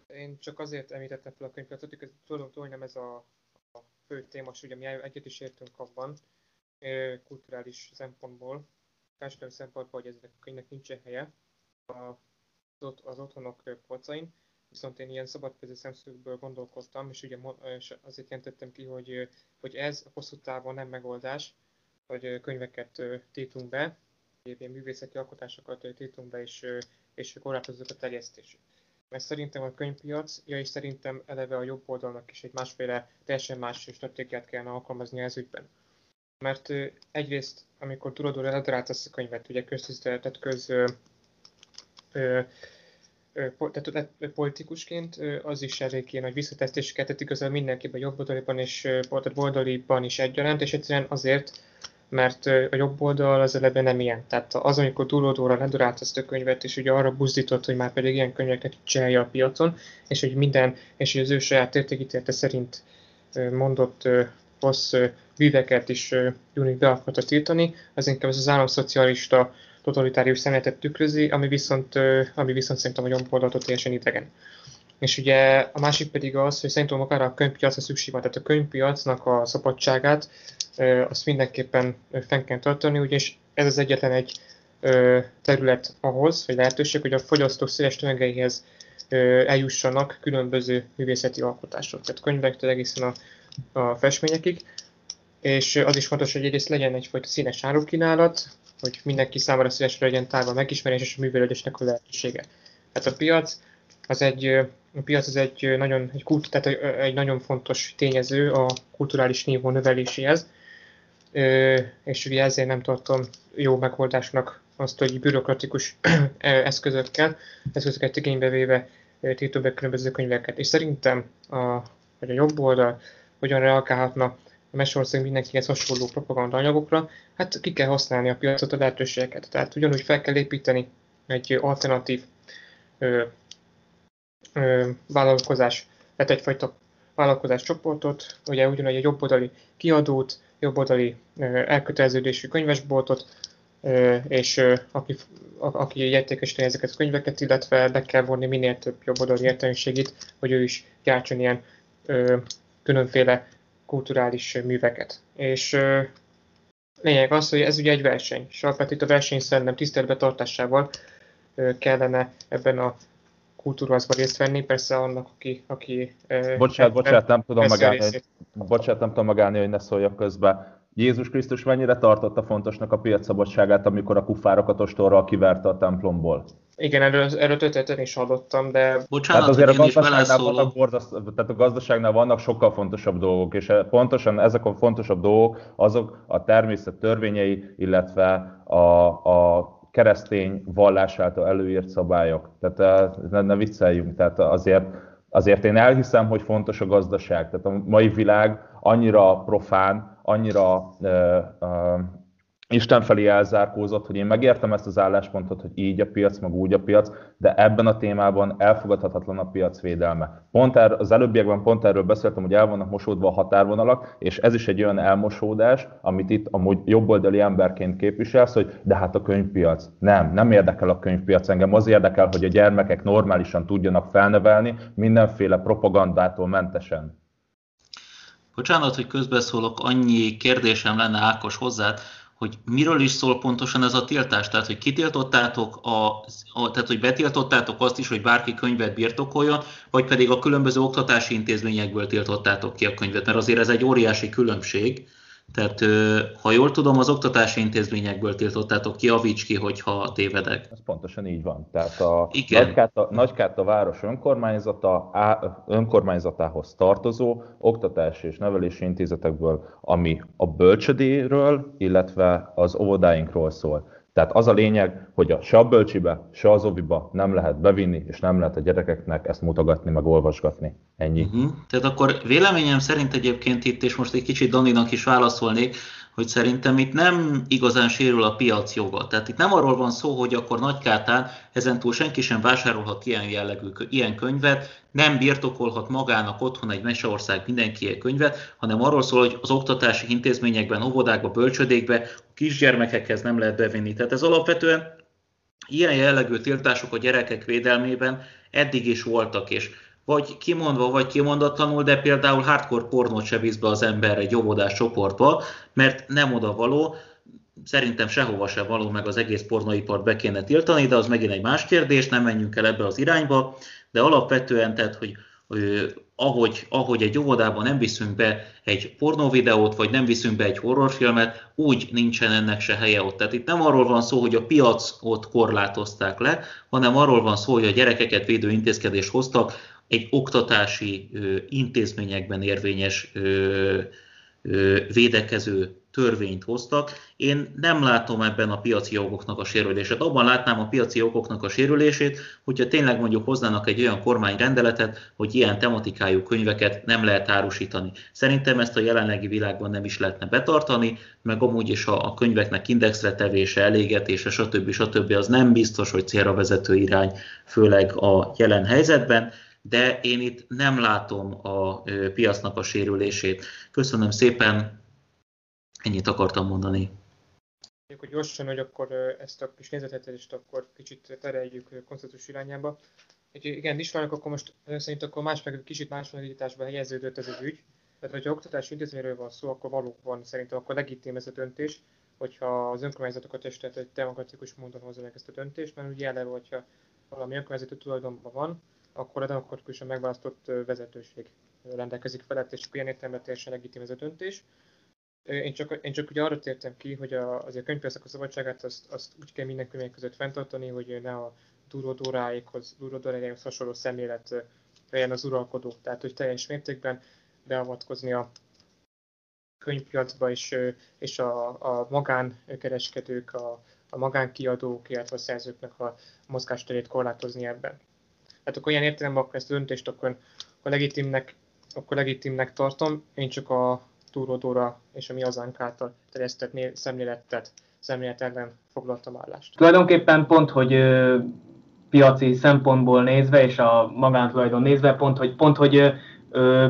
Én csak azért említettem fel a könyvet, hogy tudom, hogy nem ez a, a fő téma, ugye mi egyet is értünk abban, kulturális szempontból, társadalmi szempontból, hogy ezek a könyvnek nincsen helye az, otthonok polcain, viszont én ilyen szabadkező szemszögből gondolkodtam, és ugye és azért jelentettem ki, hogy, hogy ez hosszú távon nem megoldás, hogy könyveket tiltunk be, ilyen művészeti alkotásokat tiltunk be, és, és korlátozzuk a terjesztését mert szerintem a könyvpiac, ja és szerintem eleve a jobb oldalnak is egy másféle, teljesen más stratégiát kellene alkalmazni ez ügyben. Mert egyrészt, amikor tudod, ledarált ezt a könyvet, ugye köztiszteletet köz ö, tehát politikusként az is eléggé nagy visszatesztéseket tett igazából mindenkiben jobb oldaliban és oldaliban is egyaránt, és egyszerűen azért, mert a jobb oldal az eleve nem ilyen. Tehát az, amikor túloldóra ledarált ezt a könyvet, és ugye arra buzdított, hogy már pedig ilyen könyveket csinálja a piacon, és hogy minden, és hogy az ő saját értékítélete szerint mondott rossz bűveket is Juni be akarta tiltani, az inkább ez az államszocialista totalitárius szemléletet tükrözi, ami viszont, ami viszont szerintem a oldaltól teljesen idegen. És ugye a másik pedig az, hogy szerintem akár a könyvpiacra szükség van, tehát a könyvpiacnak a szabadságát azt mindenképpen fenn kell tartani, ugyanis ez az egyetlen egy terület ahhoz, vagy lehetőség, hogy a fogyasztók széles tömegeihez eljussanak különböző művészeti alkotások, tehát könyvektől egészen a, a festményekig. És az is fontos, hogy egyrészt legyen egyfajta színes árukínálat, hogy mindenki számára szélesre legyen tárva a megismerés és a művelődésnek a lehetősége. Tehát a piac az egy, a piac az egy nagyon, egy, kult, tehát egy nagyon fontos tényező a kulturális nívó növeléséhez, és ugye ezért nem tartom jó megoldásnak azt, hogy bürokratikus eszközökkel, eszközöket igénybe véve tiltó be különböző könyveket. És szerintem a, vagy a jobb oldal hogyan reagálhatna a Mesország mindenkihez hasonló propaganda anyagokra, hát ki kell használni a piacot, a lehetőségeket. Tehát ugyanúgy fel kell építeni egy alternatív ö, ö, vállalkozás, tehát egyfajta vállalkozás csoportot, ugye ugyanúgy egy jobboldali kiadót, jobboldali elköteleződésű könyvesboltot, és aki, aki értékesíteni ezeket a könyveket, illetve be kell vonni minél több jobboldali értelmiségét, hogy ő is gyártson ilyen különféle kulturális műveket. És lényeg az, hogy ez ugye egy verseny, és alapvetően a verseny szerintem tiszteletbetartásával kellene ebben a kultúrházban részt venni, persze annak, aki... aki bocsánat, bocsánat, nem tudom megállni, bocsánat, nem tudom megállni, hogy ne szóljak közben. Jézus Krisztus mennyire tartotta fontosnak a piacszabadságát, amikor a kufárokat ostorral kiverte a templomból? Igen, erről, erről történetet is hallottam, de... Bocsánat, hát azért a gazdaságnál, vannak tehát a gazdaságnál vannak sokkal fontosabb dolgok, és pontosan ezek a fontosabb dolgok azok a természet törvényei, illetve a, a keresztény vallás által előírt szabályok. Tehát ne, ne vicceljünk, tehát azért, azért én elhiszem, hogy fontos a gazdaság. Tehát a mai világ annyira profán, annyira Isten felé elzárkózott, hogy én megértem ezt az álláspontot, hogy így a piac, meg úgy a piac, de ebben a témában elfogadhatatlan a piac védelme. Pont er, az előbbiekben pont erről beszéltem, hogy el vannak mosódva a határvonalak, és ez is egy olyan elmosódás, amit itt amúgy jobboldali emberként képviselsz, hogy de hát a könyvpiac. Nem, nem érdekel a könyvpiac engem, az érdekel, hogy a gyermekek normálisan tudjanak felnevelni, mindenféle propagandától mentesen. Bocsánat, hogy közbeszólok, annyi kérdésem lenne Ákos hozzád, hogy miről is szól pontosan ez a tiltás? Tehát, hogy kitiltottátok, a, a, tehát, hogy betiltottátok azt is, hogy bárki könyvet birtokoljon, vagy pedig a különböző oktatási intézményekből tiltottátok ki a könyvet, mert azért ez egy óriási különbség. Tehát, ha jól tudom, az oktatási intézményekből tiltottátok ki, javíts ki, hogyha tévedek. Ez pontosan így van. Tehát a Nagykáta, Nagykáta város önkormányzata, á, önkormányzatához tartozó oktatási és nevelési intézetekből, ami a bölcsödéről, illetve az óvodáinkról szól. Tehát az a lényeg, hogy a, se a bölcsibe, se az oviba nem lehet bevinni, és nem lehet a gyerekeknek ezt mutogatni, meg olvasgatni. Ennyi. Uh-huh. Tehát akkor véleményem szerint egyébként itt, és most egy kicsit Daninak is válaszolnék, hogy szerintem itt nem igazán sérül a piac joga. Tehát itt nem arról van szó, hogy akkor Nagykátán ezentúl senki sem vásárolhat ilyen jellegű ilyen könyvet, nem birtokolhat magának otthon egy Meseország mindenki egy könyvet, hanem arról szól, hogy az oktatási intézményekben, óvodákba, bölcsödékbe a kisgyermekekhez nem lehet bevinni. Tehát ez alapvetően ilyen jellegű tiltások a gyerekek védelmében eddig is voltak, és vagy kimondva, vagy kimondatlanul, de például hardcore pornót se visz be az ember egy óvodás csoportba, mert nem oda való, szerintem sehova se való, meg az egész pornóipart be kéne tiltani, de az megint egy más kérdés, nem menjünk el ebbe az irányba, de alapvetően, tehát, hogy ahogy, ahogy egy óvodában nem viszünk be egy pornóvideót, vagy nem viszünk be egy horrorfilmet, úgy nincsen ennek se helye ott. Tehát itt nem arról van szó, hogy a piacot korlátozták le, hanem arról van szó, hogy a gyerekeket védő intézkedést hoztak, egy oktatási intézményekben érvényes védekező törvényt hoztak. Én nem látom ebben a piaci jogoknak a sérülését. Abban látnám a piaci jogoknak a sérülését, hogyha tényleg mondjuk hoznának egy olyan kormányrendeletet, hogy ilyen tematikájú könyveket nem lehet árusítani. Szerintem ezt a jelenlegi világban nem is lehetne betartani, meg amúgy is a, a könyveknek indexre tevése, elégetése, stb. stb. az nem biztos, hogy célra vezető irány, főleg a jelen helyzetben de én itt nem látom a piacnak a sérülését. Köszönöm szépen, ennyit akartam mondani. Hogy gyorsan, hogy akkor ezt a kis nézetetést akkor kicsit tereljük konceptus irányába. Egy, igen, Istvánok, akkor most szerint akkor más meg kicsit más megnyitásba helyeződött ez az ügy. Tehát, hogyha oktatási intézményről van szó, akkor valóban szerintem akkor legitim ez a döntés, hogyha az önkormányzatok a testet egy demokratikus módon hozzanak ezt a döntést, mert ugye eleve, hogyha valami önkormányzati tulajdonban van, akkor a demokratikusan megválasztott vezetőség rendelkezik felett, és ilyen értelemben teljesen legitim ez a döntés. Én csak, én csak ugye arra tértem ki, hogy a, azért a könyvpiacnak a szabadságát azt, azt úgy kell minden könyvek között fenntartani, hogy ne a túródóráikhoz, túródóráikhoz hasonló szemlélet legyen az uralkodó. Tehát, hogy teljes mértékben beavatkozni a könyvpiacba, és, és a, a magánkereskedők, a, a magánkiadók, illetve a szerzőknek a mozgásterét korlátozni ebben. Hát akkor ilyen értelemben akkor ezt a döntést akkor a legitimnek, akkor legitimnek tartom. Én csak a túródóra és a mi hazánk által terjesztett szemléletet, szemlélet ellen foglaltam állást. Tulajdonképpen pont, hogy ö, piaci szempontból nézve és a magántulajdon nézve, pont, hogy, pont, hogy ö,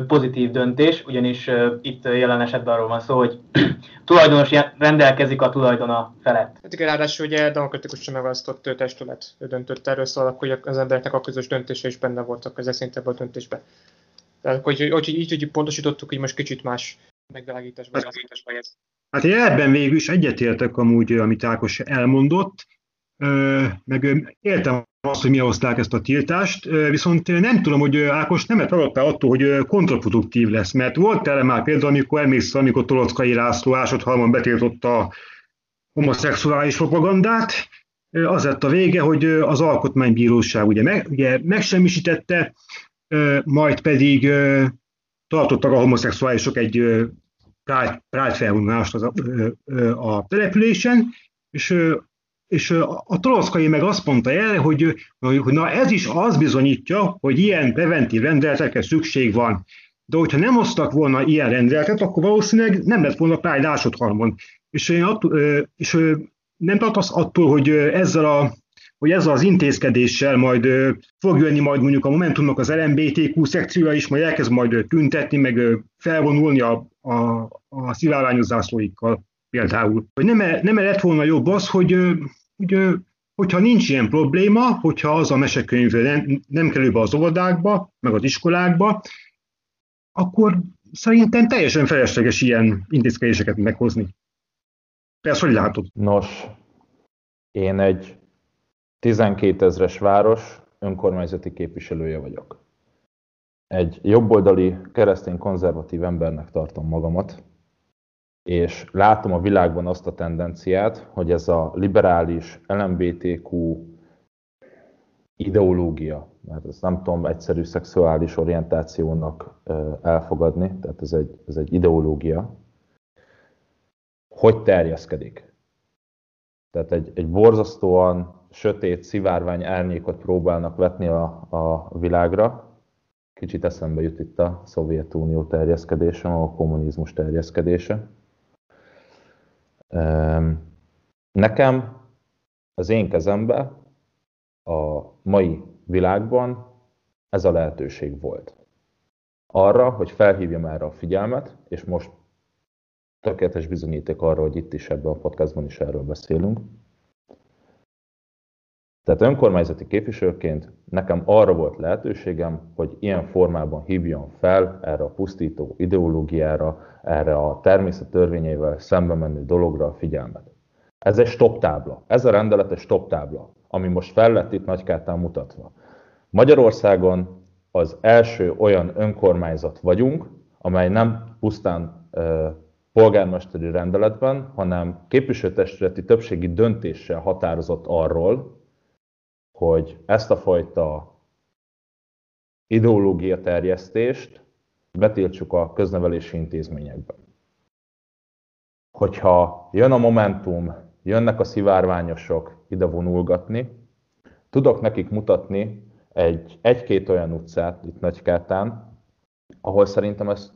pozitív döntés, ugyanis itt jelen esetben arról van szó, hogy tulajdonos rendelkezik a tulajdona felett. Hát igen, ráadásul ugye demokratikusan megválasztott testület döntött erről, szóval hogy az embereknek a közös döntése is benne voltak az szinte a döntésbe. Tehát, hogy, hogy, így, hogy pontosítottuk, hogy most kicsit más megvilágításban ez. Hát én ebben végül is egyetértek amúgy, amit Ákos elmondott, meg értem azt, hogy mi hozták ezt a tiltást, viszont nem tudom, hogy Ákos nem tagadtál attól, hogy kontraproduktív lesz, mert volt erre már például, amikor emlékszel, amikor Tolockai László Ásodhalmon betiltotta a homoszexuális propagandát, az lett a vége, hogy az alkotmánybíróság ugye, meg, ugye megsemmisítette, majd pedig tartottak a homoszexuálisok egy Pride, Pride felvonulást a, a településen, és és a Toloszkai meg azt mondta el, hogy, hogy na ez is az bizonyítja, hogy ilyen preventív rendeletekre szükség van. De hogyha nem hoztak volna ilyen rendeletet, akkor valószínűleg nem lett volna Pride másodharmon. És, én attól, és nem tartasz attól, hogy ezzel, a, hogy ezzel az intézkedéssel majd fog jönni majd mondjuk a Momentumnak az LMBTQ szekciója is, majd elkezd majd tüntetni, meg felvonulni a, a, a szivárványozászlóikkal például. Hogy nem, nem lett volna jobb az, hogy hogy, hogyha nincs ilyen probléma, hogyha az a mesekönyv nem, nem kerül be az óvodákba, meg az iskolákba, akkor szerintem teljesen felesleges ilyen intézkedéseket meghozni. Persze, hogy látod? Nos, én egy 12 ezres város önkormányzati képviselője vagyok. Egy jobboldali keresztény konzervatív embernek tartom magamat, és látom a világban azt a tendenciát, hogy ez a liberális LMBTQ ideológia, mert ezt nem tudom egyszerű szexuális orientációnak elfogadni, tehát ez egy, ez egy ideológia, hogy terjeszkedik. Tehát egy, egy borzasztóan sötét szivárvány árnyékot próbálnak vetni a, a világra. Kicsit eszembe jut itt a Szovjetunió terjeszkedése, a kommunizmus terjeszkedése. Nekem az én kezembe a mai világban ez a lehetőség volt. Arra, hogy felhívjam erre a figyelmet, és most tökéletes bizonyíték arra, hogy itt is ebben a podcastban is erről beszélünk. Tehát önkormányzati képviselőként nekem arra volt lehetőségem, hogy ilyen formában hívjam fel erre a pusztító ideológiára, erre a természet törvényeivel szembe menő dologra a figyelmet. Ez egy stop tábla. Ez a rendelet egy stop tábla, ami most fel lett itt Nagykátán mutatva. Magyarországon az első olyan önkormányzat vagyunk, amely nem pusztán ö, polgármesteri rendeletben, hanem képviselőtestületi többségi döntéssel határozott arról, hogy ezt a fajta ideológia terjesztést betiltsuk a köznevelési intézményekben. Hogyha jön a Momentum, jönnek a szivárványosok ide vonulgatni, tudok nekik mutatni egy, egy-két olyan utcát itt Nagykátán, ahol szerintem ezt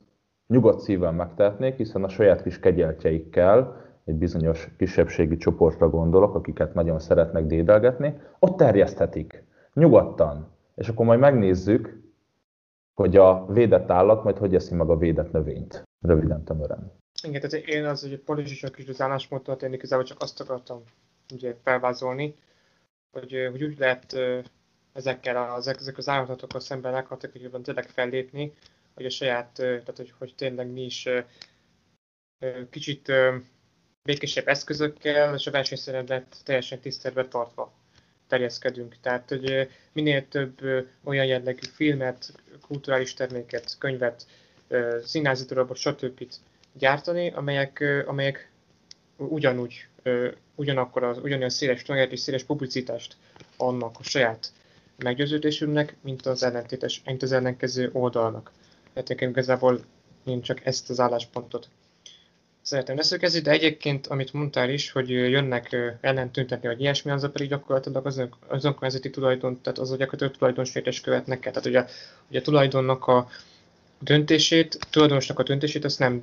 nyugodt szívvel megtehetnék, hiszen a saját kis kegyeltjeikkel, egy bizonyos kisebbségi csoportra gondolok, akiket nagyon szeretnek dédelgetni, ott terjeszthetik, nyugodtan. És akkor majd megnézzük, hogy a védett állat majd hogy eszi meg a védett növényt. Röviden, tömören. Igen, tehát én az, hogy politikusok is az álláspontot, én igazából csak azt akartam ugye felvázolni, hogy, hogy úgy lehet ezekkel az, ezek az állatokkal szemben leghatékonyabban tényleg fellépni, hogy a saját, tehát hogy, hogy tényleg mi is kicsit békésebb eszközökkel és a versenyszeretet teljesen tiszteletbe tartva terjeszkedünk. Tehát, hogy minél több olyan jellegű filmet, kulturális terméket, könyvet, színházi darabot, stb. gyártani, amelyek, amelyek ugyanúgy, ugyanakkor az, ugyanolyan széles tagját és széles publicitást annak a saját meggyőződésünknek, mint az ellentétes, mint az ellenkező oldalnak. Tehát igazából én csak ezt az álláspontot szeretem leszögezni, de egyébként, amit mondtál is, hogy jönnek ellen tüntetni, vagy ilyesmi, az a pedig gyakorlatilag az, az önkormányzati tulajdon, tehát az a gyakorlatilag tulajdonsértés követnek el. Tehát ugye, ugye a tulajdonnak a döntését, tulajdonosnak a döntését azt nem,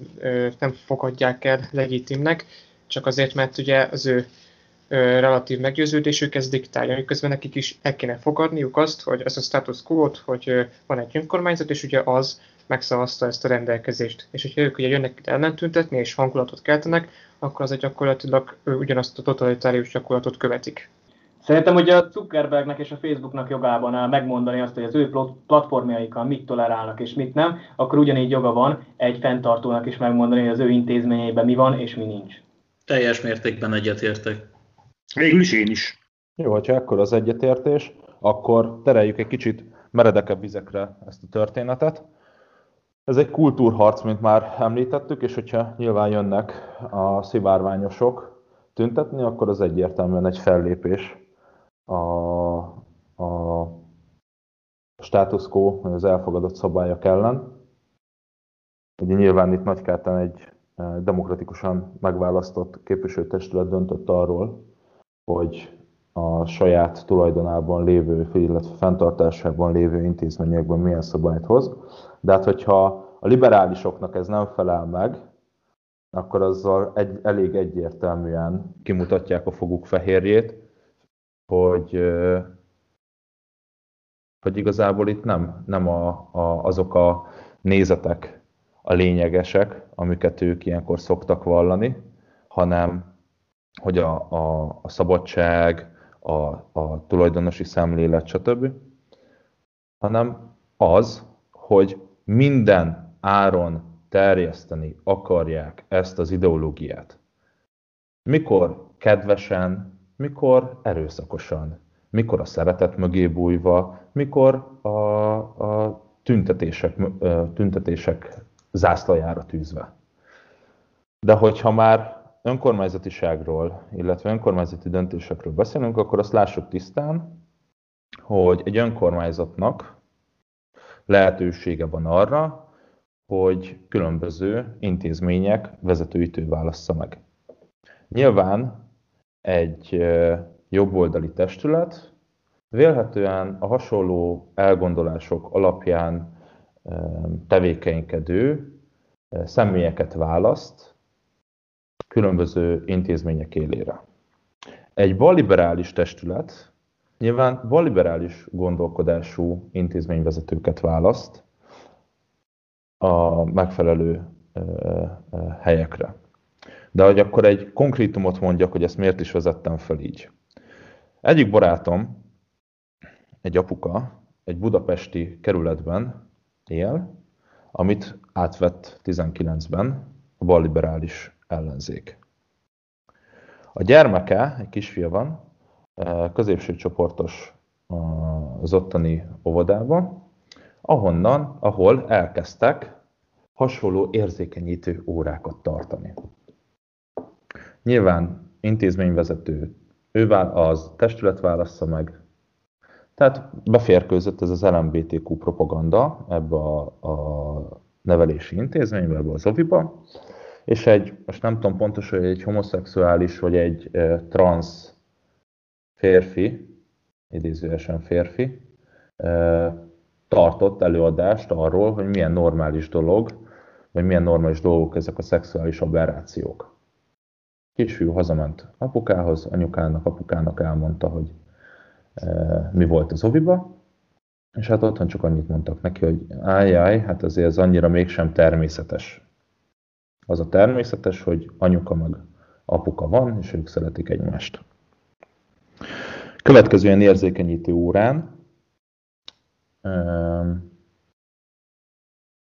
nem fogadják el legitimnek, csak azért, mert ugye az ő relatív meggyőződésük ez diktálja, miközben nekik is el kéne fogadniuk azt, hogy ez a status quo hogy van egy önkormányzat, és ugye az megszavazta ezt a rendelkezést. És hogyha ők ugye jönnek itt ellentüntetni és hangulatot keltenek, akkor az gyakorlatilag ugyanazt a totalitárius gyakorlatot követik. Szerintem, hogy a Zuckerbergnek és a Facebooknak jogában áll megmondani azt, hogy az ő platformjaikkal mit tolerálnak és mit nem, akkor ugyanígy joga van egy fenntartónak is megmondani, hogy az ő intézményeiben mi van és mi nincs. Teljes mértékben egyetértek. Végül is én is. Jó, hogyha ekkor az egyetértés, akkor tereljük egy kicsit meredekebb vizekre ezt a történetet. Ez egy kultúrharc, mint már említettük, és hogyha nyilván jönnek a szivárványosok tüntetni, akkor az egyértelműen egy fellépés a, a status quo, az elfogadott szabályok ellen. Ugye nyilván itt Nagykártán egy eh, demokratikusan megválasztott képviselőtestület döntött arról, hogy a saját tulajdonában lévő, illetve fenntartásában lévő intézményekben milyen szabályt hoz. De hát, hogyha a liberálisoknak ez nem felel meg, akkor azzal egy, elég egyértelműen kimutatják a foguk fehérjét, hogy, hogy igazából itt nem, nem a, a, azok a nézetek a lényegesek, amiket ők ilyenkor szoktak vallani, hanem hogy a, a, a szabadság, a, a tulajdonosi szemlélet, stb., hanem az, hogy minden áron terjeszteni akarják ezt az ideológiát. Mikor kedvesen, mikor erőszakosan, mikor a szeretet mögé bújva, mikor a, a tüntetések, tüntetések zászlajára tűzve. De hogyha már önkormányzatiságról, illetve önkormányzati döntésekről beszélünk, akkor azt lássuk tisztán, hogy egy önkormányzatnak lehetősége van arra, hogy különböző intézmények vezetőitő válassza meg. Nyilván egy jobboldali testület vélhetően a hasonló elgondolások alapján tevékenykedő személyeket választ különböző intézmények élére. Egy balliberális testület nyilván balliberális gondolkodású intézményvezetőket választ a megfelelő helyekre. De hogy akkor egy konkrétumot mondjak, hogy ezt miért is vezettem fel így. Egyik barátom, egy apuka, egy budapesti kerületben él, amit átvett 19-ben a balliberális ellenzék. A gyermeke, egy kisfia van, középső csoportos az ottani óvodában, ahonnan, ahol elkezdtek hasonló érzékenyítő órákat tartani. Nyilván intézményvezető, ő az testület válassza meg, tehát beférkőzött ez az LMBTQ propaganda ebbe a, a nevelési intézménybe, ebbe az oviba, és egy, most nem tudom pontosan, hogy egy homoszexuális vagy egy e, trans férfi, idézőesen férfi, tartott előadást arról, hogy milyen normális dolog, vagy milyen normális dolgok ezek a szexuális aberrációk. Kisfiú hazament apukához, anyukának, apukának elmondta, hogy mi volt az oviba, és hát otthon csak annyit mondtak neki, hogy ájjáj, hát azért ez annyira mégsem természetes. Az a természetes, hogy anyuka meg apuka van, és ők szeretik egymást. Következő ilyen érzékenyítő órán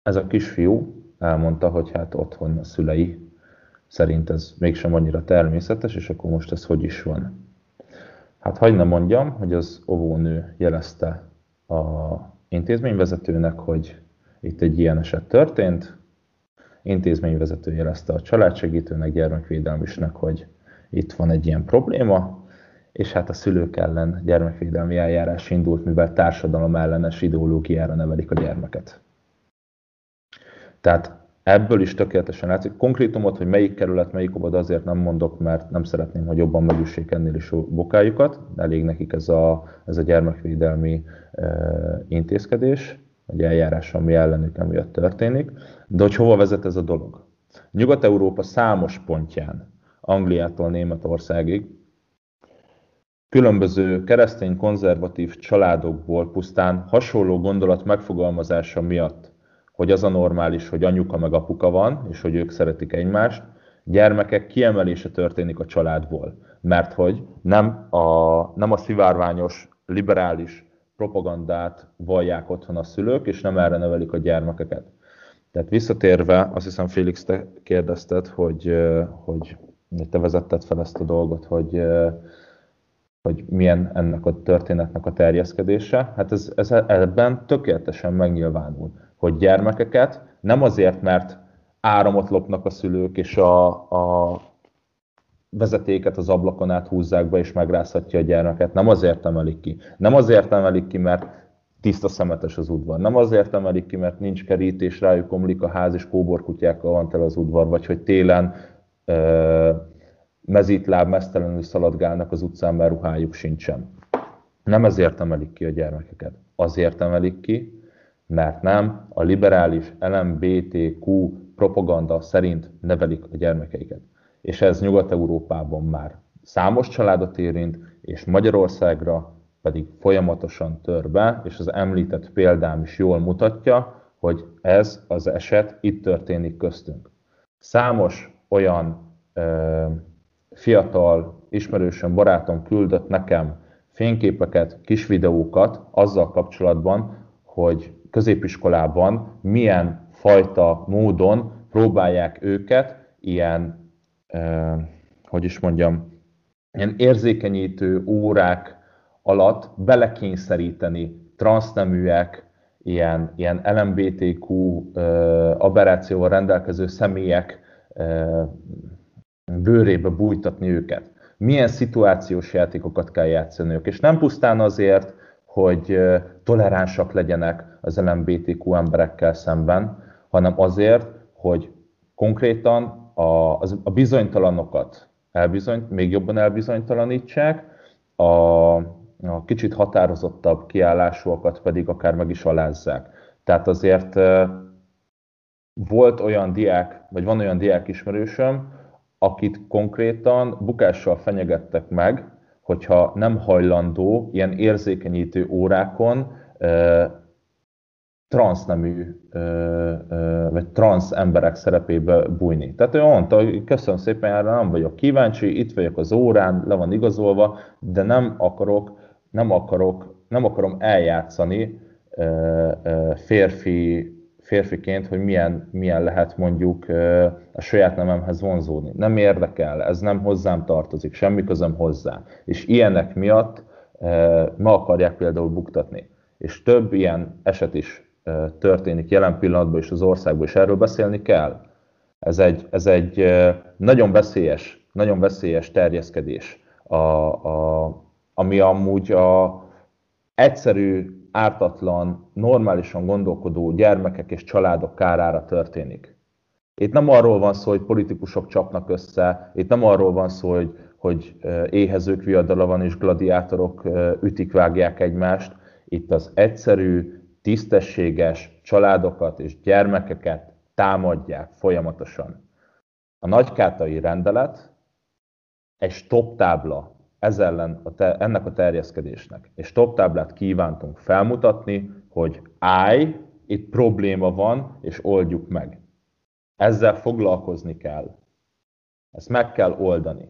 ez a kisfiú elmondta, hogy hát otthon a szülei szerint ez mégsem annyira természetes, és akkor most ez hogy is van. Hát hagyd ne mondjam, hogy az óvónő jelezte a intézményvezetőnek, hogy itt egy ilyen eset történt, intézményvezető jelezte a családsegítőnek, gyermekvédelmisnek, hogy itt van egy ilyen probléma, és hát a szülők ellen gyermekvédelmi eljárás indult, mivel társadalom ellenes ideológiára nevelik a gyermeket. Tehát ebből is tökéletesen látszik. Konkrétumot, hogy melyik kerület, melyik óvoda azért nem mondok, mert nem szeretném, hogy jobban megüssék ennél is bokájukat. Elég nekik ez a, ez a gyermekvédelmi e, intézkedés, egy eljárás, ami ellenük emiatt történik. De hogy hova vezet ez a dolog? Nyugat-Európa számos pontján, Angliától Németországig, különböző keresztény konzervatív családokból pusztán hasonló gondolat megfogalmazása miatt hogy az a normális, hogy anyuka meg apuka van, és hogy ők szeretik egymást, gyermekek kiemelése történik a családból. Mert hogy nem a, nem a szivárványos, liberális propagandát vallják otthon a szülők, és nem erre nevelik a gyermekeket. Tehát visszatérve, azt hiszem Félix, te kérdezted, hogy, hogy te vezetted fel ezt a dolgot, hogy, hogy milyen ennek a történetnek a terjeszkedése. Hát ez, ez ebben tökéletesen megnyilvánul, hogy gyermekeket nem azért, mert áramot lopnak a szülők, és a, a vezetéket az ablakon át húzzák be, és megrázhatja a gyermeket. Nem azért emelik ki. Nem azért emelik ki, mert tiszta szemetes az udvar. Nem azért emelik ki, mert nincs kerítés, rájuk omlik a ház, és kóborkutyákkal van tele az udvar, vagy hogy télen ö, mezítláb mesztelenül szaladgálnak az utcán, mert ruhájuk sincsen. Nem ezért emelik ki a gyermekeket. Azért emelik ki, mert nem a liberális LMBTQ propaganda szerint nevelik a gyermekeiket. És ez Nyugat-Európában már számos családot érint, és Magyarországra pedig folyamatosan tör be, és az említett példám is jól mutatja, hogy ez az eset itt történik köztünk. Számos olyan fiatal, ismerősöm, barátom küldött nekem fényképeket, kis videókat azzal kapcsolatban, hogy középiskolában milyen fajta módon próbálják őket ilyen, hogy is mondjam, ilyen érzékenyítő órák alatt belekényszeríteni transzneműek, ilyen, ilyen LMBTQ eh, aberrációval rendelkező személyek bőrébe bújtatni őket. Milyen szituációs játékokat kell játszaniuk, és nem pusztán azért, hogy toleránsak legyenek az LMBTQ emberekkel szemben, hanem azért, hogy konkrétan a, a bizonytalanokat elbizony, még jobban elbizonytalanítsák, a, a kicsit határozottabb kiállásúakat pedig akár meg is alázzák. Tehát azért volt olyan diák, vagy van olyan diák ismerősöm, akit konkrétan bukással fenyegettek meg, hogyha nem hajlandó ilyen érzékenyítő órákon transznemű vagy transz emberek szerepébe bújni. Tehát ő mondta, hogy köszönöm szépen, erre nem vagyok kíváncsi, itt vagyok az órán, le van igazolva, de nem akarok, nem akarok, nem akarom eljátszani férfi férfiként, hogy milyen, milyen lehet mondjuk a saját nememhez vonzódni. Nem érdekel, ez nem hozzám tartozik, semmi közöm hozzá. És ilyenek miatt ma akarják például buktatni. És több ilyen eset is történik jelen pillanatban is az országban, és erről beszélni kell. Ez egy, ez egy nagyon veszélyes, nagyon veszélyes terjeszkedés, a, a, ami amúgy a egyszerű ártatlan, normálisan gondolkodó gyermekek és családok kárára történik. Itt nem arról van szó, hogy politikusok csapnak össze, itt nem arról van szó, hogy, hogy éhezők viadala van és gladiátorok ütik, vágják egymást. Itt az egyszerű, tisztességes családokat és gyermekeket támadják folyamatosan. A nagykátai rendelet egy stop tábla ez ellen a te, ennek a terjeszkedésnek. És top táblát kívántunk felmutatni, hogy állj, itt probléma van, és oldjuk meg. Ezzel foglalkozni kell. Ezt meg kell oldani.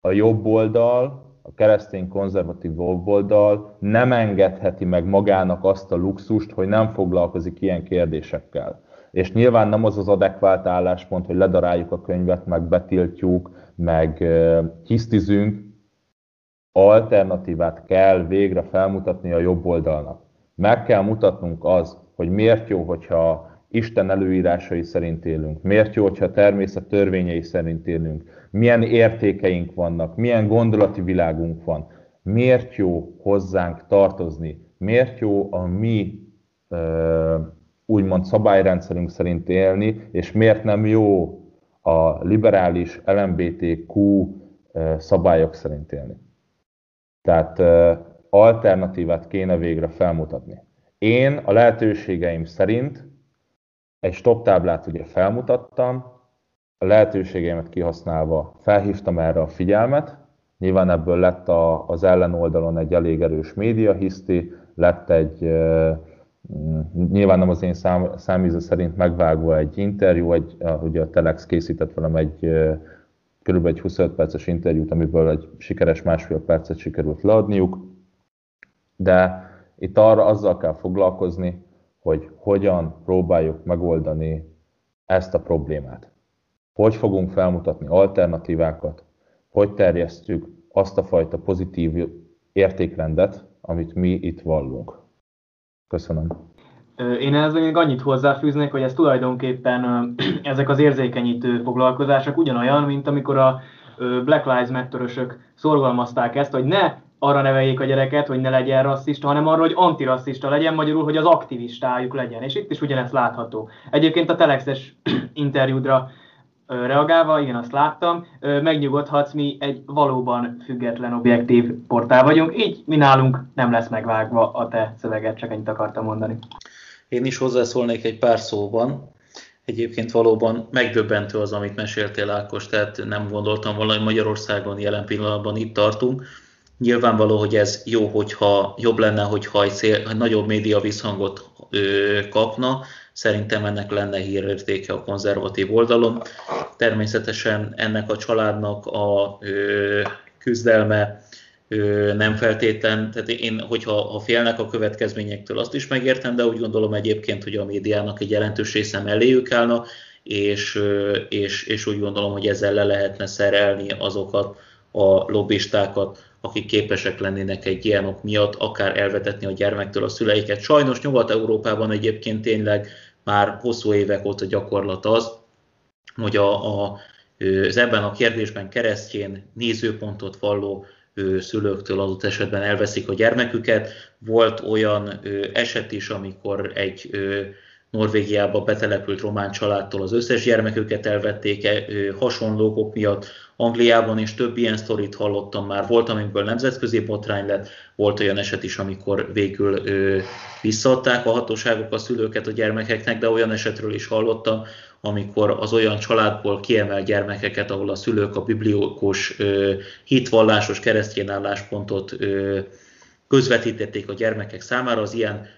A jobb oldal, a keresztény konzervatív jobb oldal nem engedheti meg magának azt a luxust, hogy nem foglalkozik ilyen kérdésekkel. És nyilván nem az az adekvált álláspont, hogy ledaráljuk a könyvet, meg betiltjuk, meg hisztizünk, alternatívát kell végre felmutatni a jobb oldalnak. Meg kell mutatnunk az, hogy miért jó, hogyha Isten előírásai szerint élünk, miért jó, hogyha a természet törvényei szerint élünk, milyen értékeink vannak, milyen gondolati világunk van, miért jó hozzánk tartozni, miért jó a mi úgymond szabályrendszerünk szerint élni, és miért nem jó a liberális LMBTQ szabályok szerint élni. Tehát alternatívát kéne végre felmutatni. Én a lehetőségeim szerint egy stop táblát ugye felmutattam, a lehetőségeimet kihasználva felhívtam erre a figyelmet, nyilván ebből lett a, az ellenoldalon egy elég erős média hiszti, lett egy nyilván nem az én szám, számíze szerint megvágva egy interjú, egy, ugye a Telex készített velem egy kb. egy 25 perces interjút, amiből egy sikeres másfél percet sikerült leadniuk, de itt arra azzal kell foglalkozni, hogy hogyan próbáljuk megoldani ezt a problémát. Hogy fogunk felmutatni alternatívákat, hogy terjesztjük azt a fajta pozitív értékrendet, amit mi itt vallunk. Köszönöm. Én ehhez még annyit hozzáfűznék, hogy ez tulajdonképpen ezek az érzékenyítő foglalkozások ugyanolyan, mint amikor a Black Lives Matter-ösök szorgalmazták ezt, hogy ne arra neveljék a gyereket, hogy ne legyen rasszista, hanem arra, hogy antirasszista legyen, magyarul, hogy az aktivistájuk legyen. És itt is ugyanezt látható. Egyébként a Telexes interjúdra reagálva, igen, azt láttam, megnyugodhatsz, mi egy valóban független, objektív portál vagyunk, így mi nálunk nem lesz megvágva a te szöveget, csak ennyit akartam mondani. Én is hozzászólnék egy pár szóban. Egyébként valóban megdöbbentő az, amit meséltél, Ákos, tehát nem gondoltam volna, hogy Magyarországon jelen pillanatban itt tartunk. Nyilvánvaló, hogy ez jó, hogyha jobb lenne, hogyha egy szél, nagyobb média visszhangot ö, kapna, Szerintem ennek lenne hírértéke a konzervatív oldalon. Természetesen ennek a családnak a ö, küzdelme nem feltétlen, tehát én, hogyha ha félnek a következményektől, azt is megértem, de úgy gondolom egyébként, hogy a médiának egy jelentős része melléjük állna, és, és, és úgy gondolom, hogy ezzel le lehetne szerelni azokat a lobbistákat, akik képesek lennének egy ilyen miatt akár elvetetni a gyermektől a szüleiket. Sajnos Nyugat-Európában egyébként tényleg már hosszú évek óta gyakorlat az, hogy a, a, az ebben a kérdésben keresztjén nézőpontot valló szülőktől adott esetben elveszik a gyermeküket. Volt olyan eset is, amikor egy Norvégiába betelepült román családtól az összes gyermeküket elvették -e, hasonlókok miatt. Angliában is több ilyen sztorit hallottam már, volt, amikből nemzetközi botrány lett, volt olyan eset is, amikor végül ö, visszaadták a hatóságok a szülőket a gyermekeknek, de olyan esetről is hallottam, amikor az olyan családból kiemelt gyermekeket, ahol a szülők a bibliókos ö, hitvallásos keresztény álláspontot ö, közvetítették a gyermekek számára, az ilyen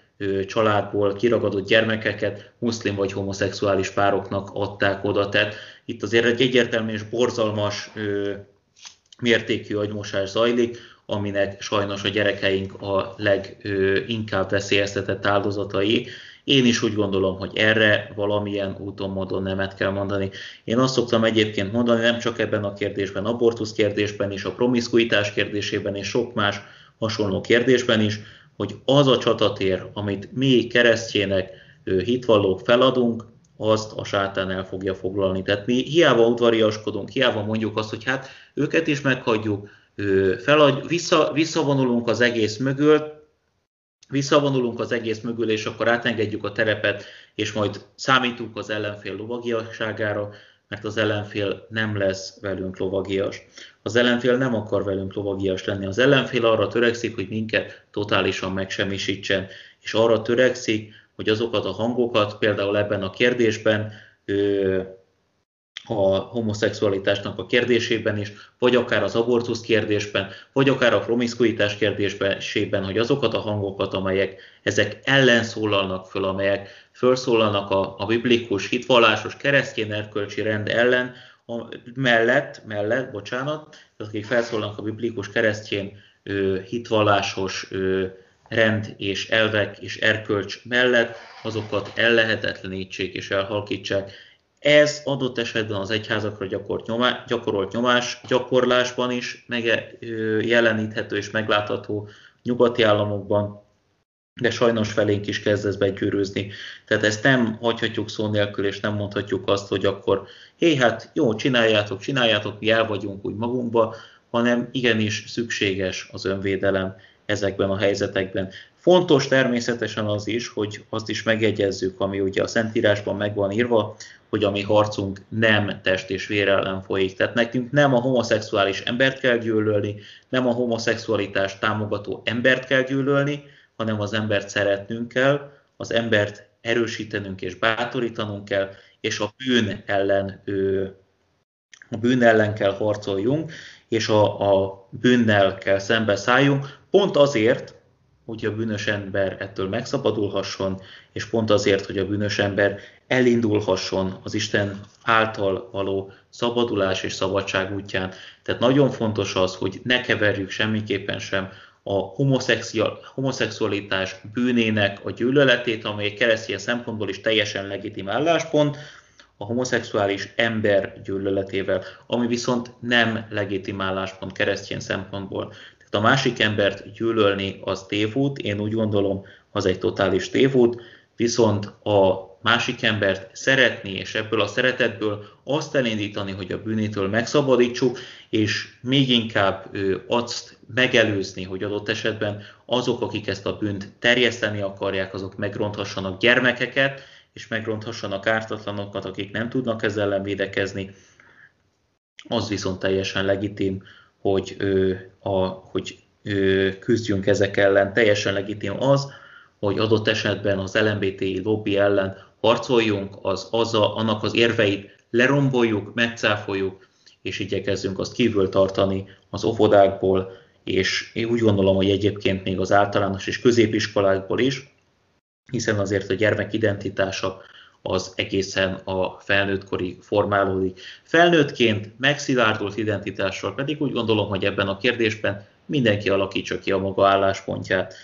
családból kiragadott gyermekeket muszlim vagy homoszexuális pároknak adták oda. Tehát itt azért egy egyértelmű és borzalmas mértékű agymosás zajlik, aminek sajnos a gyerekeink a leginkább veszélyeztetett áldozatai. Én is úgy gondolom, hogy erre valamilyen úton, módon nemet kell mondani. Én azt szoktam egyébként mondani, nem csak ebben a kérdésben, abortusz kérdésben is, a promiszkuitás kérdésében és sok más hasonló kérdésben is, hogy az a csatatér, amit mi keresztjének, hitvallók feladunk, azt a sátán el fogja foglalni. Tehát mi hiába udvariaskodunk, hiába mondjuk azt, hogy hát őket is meghagyjuk, feladj, vissza, visszavonulunk az egész mögül, visszavonulunk az egész mögül, és akkor átengedjük a terepet, és majd számítunk az ellenfél lovagiasságára, mert az ellenfél nem lesz velünk lovagias. Az ellenfél nem akar velünk lovagias lenni. Az ellenfél arra törekszik, hogy minket totálisan megsemmisítsen, és arra törekszik, hogy azokat a hangokat, például ebben a kérdésben, a homoszexualitásnak a kérdésében is, vagy akár az abortusz kérdésben, vagy akár a promiszkuitás kérdésben, hogy azokat a hangokat, amelyek ezek ellen szólalnak föl, amelyek felszólalnak a, a biblikus hitvallásos keresztény erkölcsi rend ellen, mellett, mellett, bocsánat, akik felszólalnak a biblikus keresztény ö, hitvallásos rend és elvek és erkölcs mellett, azokat ellehetetlenítsék és elhalkítsák. Ez adott esetben az egyházakra gyakorolt, nyomás, gyakorolt nyomás gyakorlásban is megjeleníthető és meglátható nyugati államokban, de sajnos felénk is kezd ez begyűrűzni. Tehát ezt nem hagyhatjuk szó nélkül, és nem mondhatjuk azt, hogy akkor hé, hát jó, csináljátok, csináljátok, mi el vagyunk úgy magunkba, hanem igenis szükséges az önvédelem ezekben a helyzetekben. Fontos természetesen az is, hogy azt is megegyezzük, ami ugye a Szentírásban meg van írva, hogy a mi harcunk nem test és vér ellen folyik. Tehát nekünk nem a homoszexuális embert kell gyűlölni, nem a homoszexualitást támogató embert kell gyűlölni, hanem az embert szeretnünk kell, az embert erősítenünk és bátorítanunk kell, és a bűn ellen, a bűn ellen kell harcoljunk, és a, a bűnnel kell szembeszálljunk, pont azért, hogy a bűnös ember ettől megszabadulhasson, és pont azért, hogy a bűnös ember elindulhasson az Isten által való szabadulás és szabadság útján. Tehát nagyon fontos az, hogy ne keverjük semmiképpen sem a homoszexualitás bűnének a gyűlöletét, amely keresztény szempontból is teljesen legitim álláspont, a homoszexuális ember gyűlöletével, ami viszont nem legitim álláspont keresztény szempontból. Tehát a másik embert gyűlölni az tévút, én úgy gondolom, az egy totális tévút, viszont a másik embert szeretni, és ebből a szeretetből azt elindítani, hogy a bűnétől megszabadítsuk, és még inkább azt megelőzni, hogy adott esetben azok, akik ezt a bűnt terjeszteni akarják, azok megronthassanak gyermekeket, és megronthassanak ártatlanokat, akik nem tudnak ezzel ellen védekezni, az viszont teljesen legitim, hogy, a, hogy küzdjünk ezek ellen. Teljesen legitim az, hogy adott esetben az LMBTI lobby ellen harcoljunk, az, az a, annak az érveit leromboljuk, megcáfoljuk, és igyekezzünk azt kívül tartani az óvodákból, és én úgy gondolom, hogy egyébként még az általános és középiskolákból is, hiszen azért a gyermek identitása az egészen a felnőttkorig formálódik. Felnőttként megszilárdult identitással pedig úgy gondolom, hogy ebben a kérdésben mindenki alakítsa ki a maga álláspontját,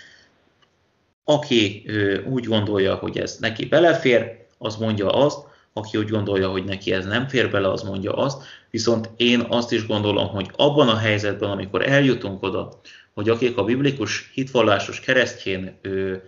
aki úgy gondolja, hogy ez neki belefér, az mondja azt, aki úgy gondolja, hogy neki ez nem fér bele, az mondja azt. Viszont én azt is gondolom, hogy abban a helyzetben, amikor eljutunk oda, hogy akik a biblikus hitvallásos keresztjén ő,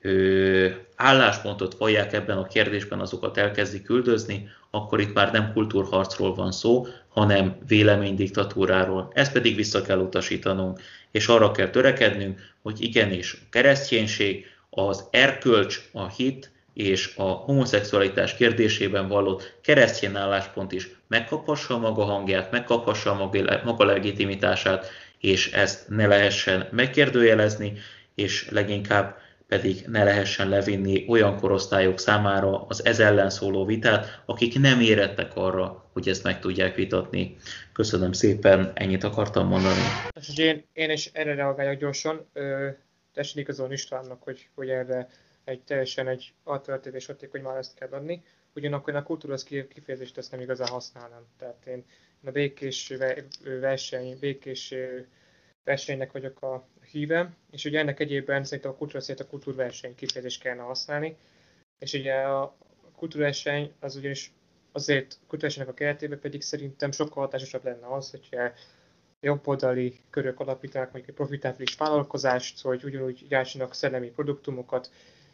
ő, álláspontot vallják ebben a kérdésben, azokat elkezdik küldözni, akkor itt már nem kultúrharcról van szó, hanem véleménydiktatúráról. Ezt pedig vissza kell utasítanunk, és arra kell törekednünk, hogy igenis a kereszténység, az erkölcs, a hit és a homoszexualitás kérdésében vallott keresztény álláspont is megkaphassa maga hangját, megkaphassa maga legitimitását, és ezt ne lehessen megkérdőjelezni, és leginkább pedig ne lehessen levinni olyan korosztályok számára az ez ellen szóló vitát, akik nem érettek arra, hogy ezt meg tudják vitatni. Köszönöm szépen, ennyit akartam mondani. Én, én is erre reagáljak gyorsan. Tessen igazolni Istvánnak, hogy, hogy erre egy teljesen egy alternatív és hatékony választ kell adni. Ugyanakkor a kultúra kifejezést ezt nem igazán használnám. Tehát én a békés verseny, békés versenynek vagyok a híve, és ugye ennek egyébben szerintem a kultúra szerint a kultúrverseny kifejezést kellene használni, és ugye a kultúrverseny az ugyanis azért kultúrversenynek a keretében pedig szerintem sokkal hatásosabb lenne az, hogyha jobboldali körök alapítanak mondjuk egy profitábilis vállalkozást, hogy ugyanúgy gyártsanak szellemi produktumokat,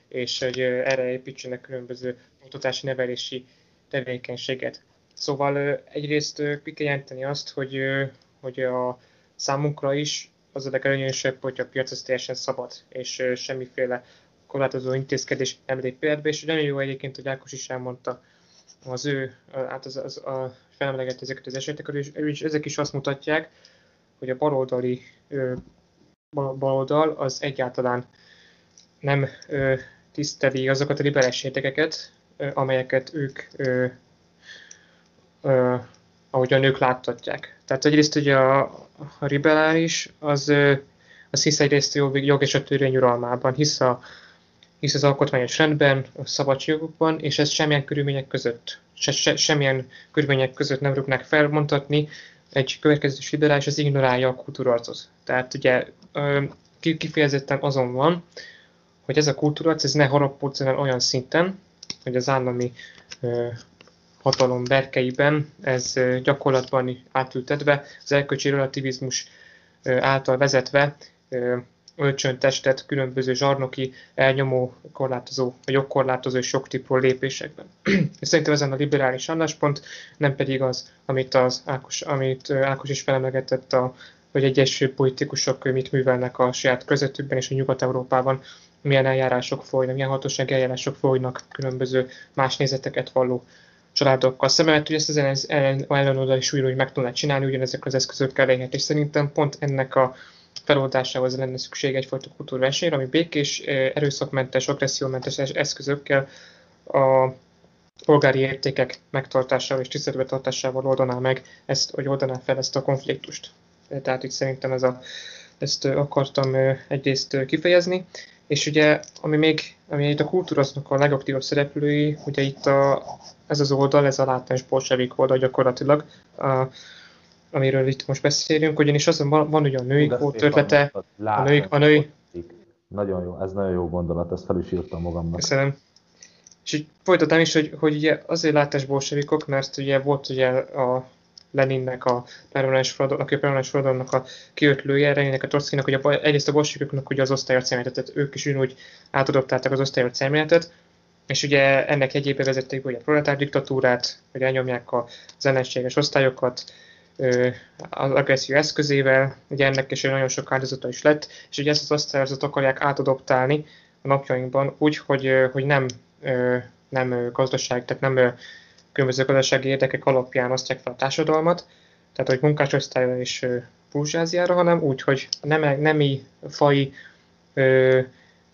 és hogy erre építsenek különböző oktatási nevelési tevékenységet. Szóval egyrészt ki kell jelenteni azt, hogy, hogy a számunkra is az a legelőnyösebb, hogy a piac az teljesen szabad, és semmiféle korlátozó intézkedés nem lép életbe, és nagyon jó egyébként, hogy Ákos is elmondta az ő, hát az, az, a felemlegett ezeket az eseteket, és, és ezek is azt mutatják, hogy a baloldali baloldal az egyáltalán nem ö, tiszteli azokat a liberális értékeket, amelyeket ők ö, ö, ahogy a nők láttatják. Tehát egyrészt ugye a, a liberális az, az hisz egyrészt jog, és a törvény uralmában, hisz, a, hisz az alkotmányos rendben, a szabadságokban, és ez semmilyen körülmények között, se, se, semmilyen körülmények között nem rúgnak felmondhatni, egy következős liberális az ignorálja a kultúrarcot. Tehát ugye kifejezetten azon van, hogy ez a kultúrarc ez ne harapódjon olyan szinten, hogy az állami hatalom berkeiben ez gyakorlatban átültetve, az erkölcsi relativizmus által vezetve ölcsöntestet különböző zsarnoki, elnyomó, korlátozó, jogkorlátozó és jogtípú lépésekben. Szerintem ezen a liberális álláspont, nem pedig az, amit, az Ákos, amit Ákos is felemlegetett, a, hogy egyes politikusok mit művelnek a saját közöttükben és a Nyugat-Európában, milyen eljárások folynak, milyen hatósági eljárások folynak különböző más nézeteket valló családokkal szemben, mert hogy ezt az ellen, ellenoldal is újra, hogy meg tudná csinálni, ugyanezek az eszközökkel lehet, és szerintem pont ennek a feloldásához lenne szükség egyfajta kultúrversenyre, ami békés, erőszakmentes, agressziómentes eszközökkel a polgári értékek megtartásával és tiszteletbe tartásával oldaná meg ezt, hogy oldaná fel ezt a konfliktust. Tehát itt szerintem ez a ezt akartam egyrészt kifejezni, és ugye, ami még, ami itt a kultúrasznak a legaktívabb szereplői, ugye itt a, ez az oldal, ez a látás bolsevik oldal gyakorlatilag, a, amiről itt most beszélünk, ugyanis az van, van ugye a női kvót ötlete, a női, a női... Nagyon jó, ez nagyon jó gondolat, ezt fel is írtam magamnak. Köszönöm. És így folytatám is, hogy, hogy ugye azért látás bolsevikok, mert ugye volt ugye a Leninnek, a permanens forradalom, aki a permanens forradalomnak a kiötlője, Leninnek, a Trotskynak, hogy a, egyrészt a bolsevikoknak ugye az osztályos tehát ők is úgy átadoptálták az osztályos szemléletet, és ugye ennek egyébe vezették ugye a proletár diktatúrát, hogy elnyomják az ellenséges osztályokat, az agresszió eszközével, ugye ennek is nagyon sok áldozata is lett, és ugye ezt az osztályozatot akarják átadoptálni a napjainkban úgy, hogy, hogy nem, nem gazdaság, tehát nem különböző gazdasági érdekek alapján osztják fel a társadalmat, tehát hogy munkásosztályra és burzsáziára, hanem úgy, hogy nem, nemi, fai ö,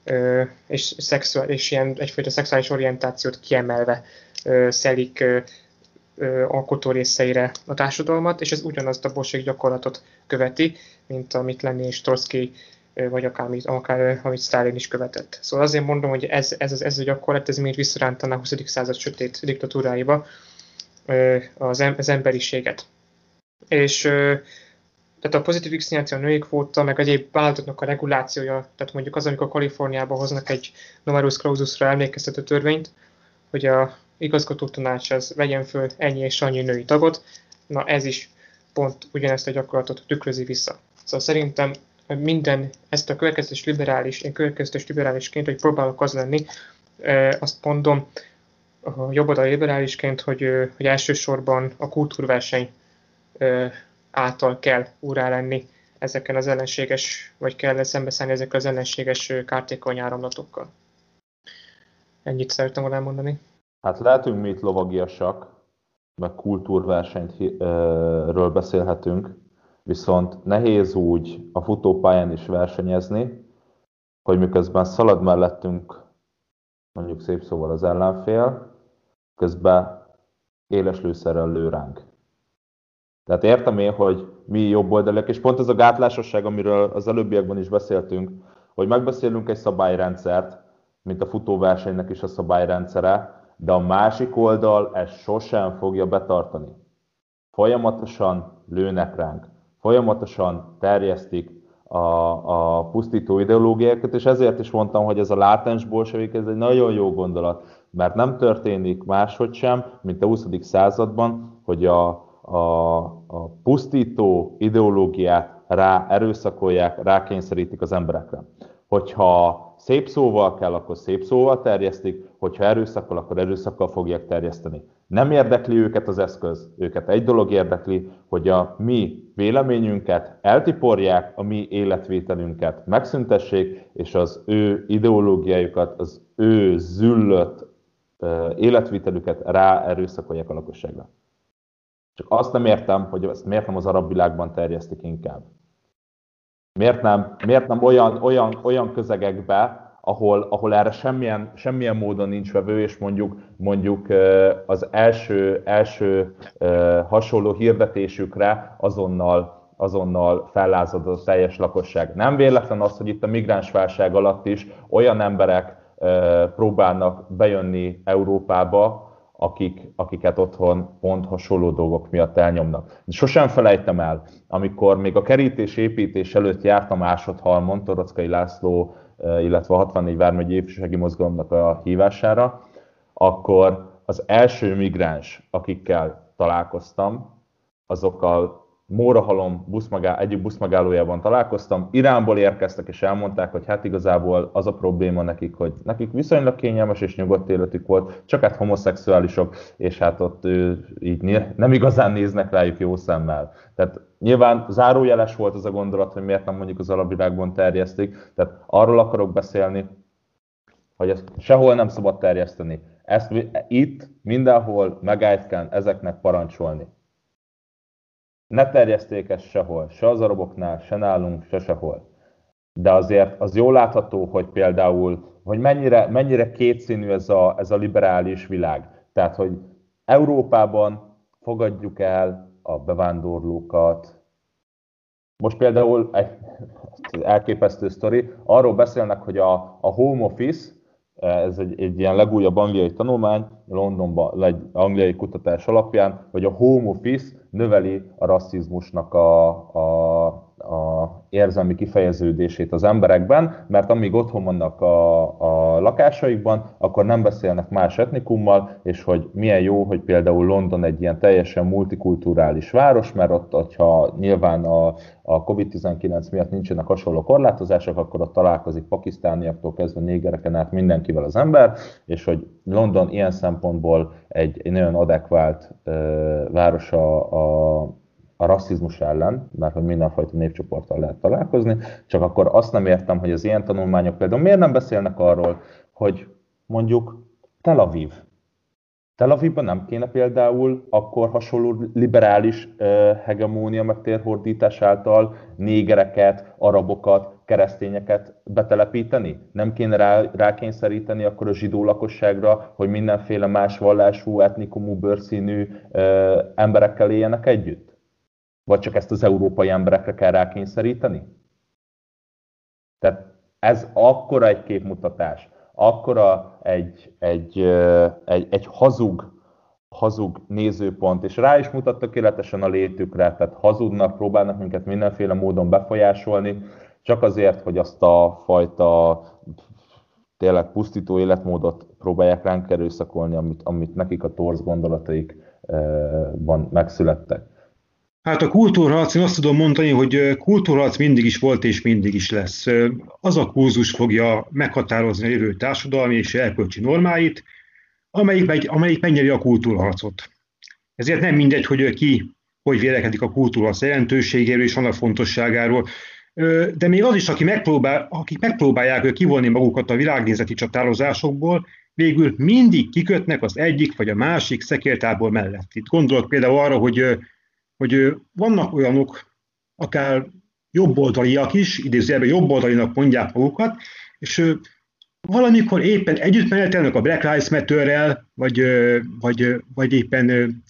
ö, és, szexuális, és ilyen egyfajta szexuális orientációt kiemelve ö, szelik ö, ö, alkotó részeire a társadalmat, és ez ugyanazt a bolség gyakorlatot követi, mint amit Lenin és Trotsky vagy akár, akár amit Stalin is követett. Szóval azért mondom, hogy ez, ez, ez a gyakorlat, ez még visszarántaná a 20. század sötét diktatúráiba az, az emberiséget. És tehát a pozitív vacináció, a női kvóta, meg egyéb vállalatoknak a regulációja, tehát mondjuk az, amikor Kaliforniában hoznak egy numerus claususra emlékeztető törvényt, hogy a igazgató tanács az vegyen föl ennyi és annyi női tagot, na ez is pont ugyanezt a gyakorlatot tükrözi vissza. Szóval szerintem minden, ezt a következtes liberális, én következtes liberálisként, hogy próbálok az lenni, azt mondom, a jobboldali liberálisként, hogy, hogy elsősorban a kultúrverseny által kell úrá lenni ezeken az ellenséges, vagy kell szembeszállni ezekkel az ellenséges kártékony áramlatokkal. Ennyit szerettem volna elmondani. Hát lehetünk mi itt lovagiasak, meg kultúrversenyről beszélhetünk, viszont nehéz úgy a futópályán is versenyezni, hogy miközben szalad mellettünk mondjuk szép szóval az ellenfél, közben éles lőszerrel lő ránk. Tehát értem én, hogy mi jobboldaliak, és pont ez a gátlásosság, amiről az előbbiekben is beszéltünk, hogy megbeszélünk egy szabályrendszert, mint a futóversenynek is a szabályrendszere, de a másik oldal ezt sosem fogja betartani. Folyamatosan lőnek ránk folyamatosan terjesztik a, a pusztító ideológiákat, és ezért is mondtam, hogy ez a látens bolsevik, ez egy nagyon jó gondolat, mert nem történik máshogy sem, mint a 20. században, hogy a, a, a pusztító ideológiát rá erőszakolják, rákényszerítik az emberekre. Hogyha szép szóval kell, akkor szép szóval terjesztik, hogyha erőszakkal, akkor erőszakkal fogják terjeszteni. Nem érdekli őket az eszköz, őket egy dolog érdekli, hogy a mi véleményünket eltiporják, a mi életvételünket megszüntessék, és az ő ideológiájukat, az ő züllött életvitelüket rá erőszakolják a lakosságra. Csak azt nem értem, hogy ezt miért nem az arab világban terjesztik inkább. Miért nem, miért nem olyan, olyan, olyan közegekbe, ahol, ahol erre semmilyen, semmilyen módon nincs vevő, és mondjuk, mondjuk az első, első hasonló hirdetésükre azonnal azonnal fellázad a teljes lakosság. Nem véletlen az, hogy itt a migránsválság alatt is olyan emberek próbálnak bejönni Európába, akik, akiket otthon pont hasonló dolgok miatt elnyomnak. De sosem felejtem el, amikor még a kerítés építés előtt járt a másodhalmon, Torockai László, illetve a 64 vármegyi ifjúsági mozgalomnak a hívására, akkor az első migráns, akikkel találkoztam, azokkal Mórahalom buszmagá, egyik buszmegállójában találkoztam, Iránból érkeztek és elmondták, hogy hát igazából az a probléma nekik, hogy nekik viszonylag kényelmes és nyugodt életük volt, csak hát homoszexuálisok, és hát ott ő, így nem igazán néznek rájuk jó szemmel. Tehát nyilván zárójeles volt az a gondolat, hogy miért nem mondjuk az alapvilágban terjesztik, tehát arról akarok beszélni, hogy ezt sehol nem szabad terjeszteni. Ezt itt, mindenhol megállt kell ezeknek parancsolni ne terjeszték ezt sehol, se az araboknál, se nálunk, se sehol. De azért az jól látható, hogy például, hogy mennyire, mennyire kétszínű ez a, ez a liberális világ. Tehát, hogy Európában fogadjuk el a bevándorlókat, most például egy elképesztő sztori, arról beszélnek, hogy a, a home office, ez egy, egy ilyen legújabb angliai tanulmány, Londonban egy angliai kutatás alapján, hogy a home office növeli a rasszizmusnak a, a, a érzelmi kifejeződését az emberekben, mert amíg otthon vannak a, a lakásaikban, akkor nem beszélnek más etnikummal, és hogy milyen jó, hogy például London egy ilyen teljesen multikulturális város, mert ott, hogyha nyilván a, a COVID-19 miatt nincsenek hasonló korlátozások, akkor ott találkozik pakisztániaktól kezdve négereken át mindenkivel az ember, és hogy London ilyen szempontból egy, egy nagyon adekvált uh, város a, a a rasszizmus ellen, mert hogy mindenfajta népcsoporttal lehet találkozni, csak akkor azt nem értem, hogy az ilyen tanulmányok például miért nem beszélnek arról, hogy mondjuk Tel Aviv. Tel Avivban nem kéne például akkor hasonló liberális hegemónia meg térhordítás által négereket, arabokat, keresztényeket betelepíteni? Nem kéne rá, rákényszeríteni akkor a zsidó lakosságra, hogy mindenféle más vallású, etnikumú, bőrszínű uh, emberekkel éljenek együtt? Vagy csak ezt az európai emberekre kell rákényszeríteni? Tehát ez akkora egy képmutatás, akkora egy, egy, egy, egy hazug, hazug nézőpont, és rá is mutat tökéletesen a létükre, tehát hazudnak, próbálnak minket mindenféle módon befolyásolni, csak azért, hogy azt a fajta tényleg pusztító életmódot próbálják ránk erőszakolni, amit, amit nekik a torz gondolataikban megszülettek. Hát a kultúrharc, én azt tudom mondani, hogy kultúrharc mindig is volt és mindig is lesz. Az a kurzus fogja meghatározni a jövő társadalmi és erkölcsi normáit, amelyik, megy, amelyik megnyeri a kultúrharcot. Ezért nem mindegy, hogy ki hogy vélekedik a kultúrharc jelentőségéről és annak fontosságáról. De még az is, aki megpróbál, akik megpróbálják kivonni magukat a világnézeti csatározásokból, végül mindig kikötnek az egyik vagy a másik szekértából mellett. Itt gondolok például arra, hogy hogy vannak olyanok, akár jobboldaliak is, idézőjelben jobboldalinak mondják magukat, és valamikor éppen együtt menetelnek a Black Lives Matter-rel, vagy, vagy, vagy éppen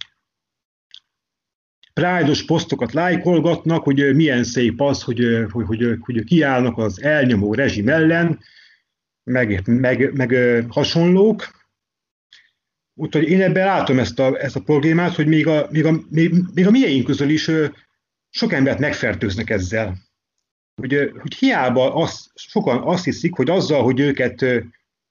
Pride-os posztokat lájkolgatnak, hogy milyen szép az, hogy, hogy, hogy, hogy kiállnak az elnyomó rezsim ellen, meg, meg, meg hasonlók. Úgyhogy én ebben látom ezt a, ezt a problémát, hogy még a, még a, még, még a mieink közül is sok embert megfertőznek ezzel. Hogy, hogy hiába az, sokan azt hiszik, hogy azzal, hogy őket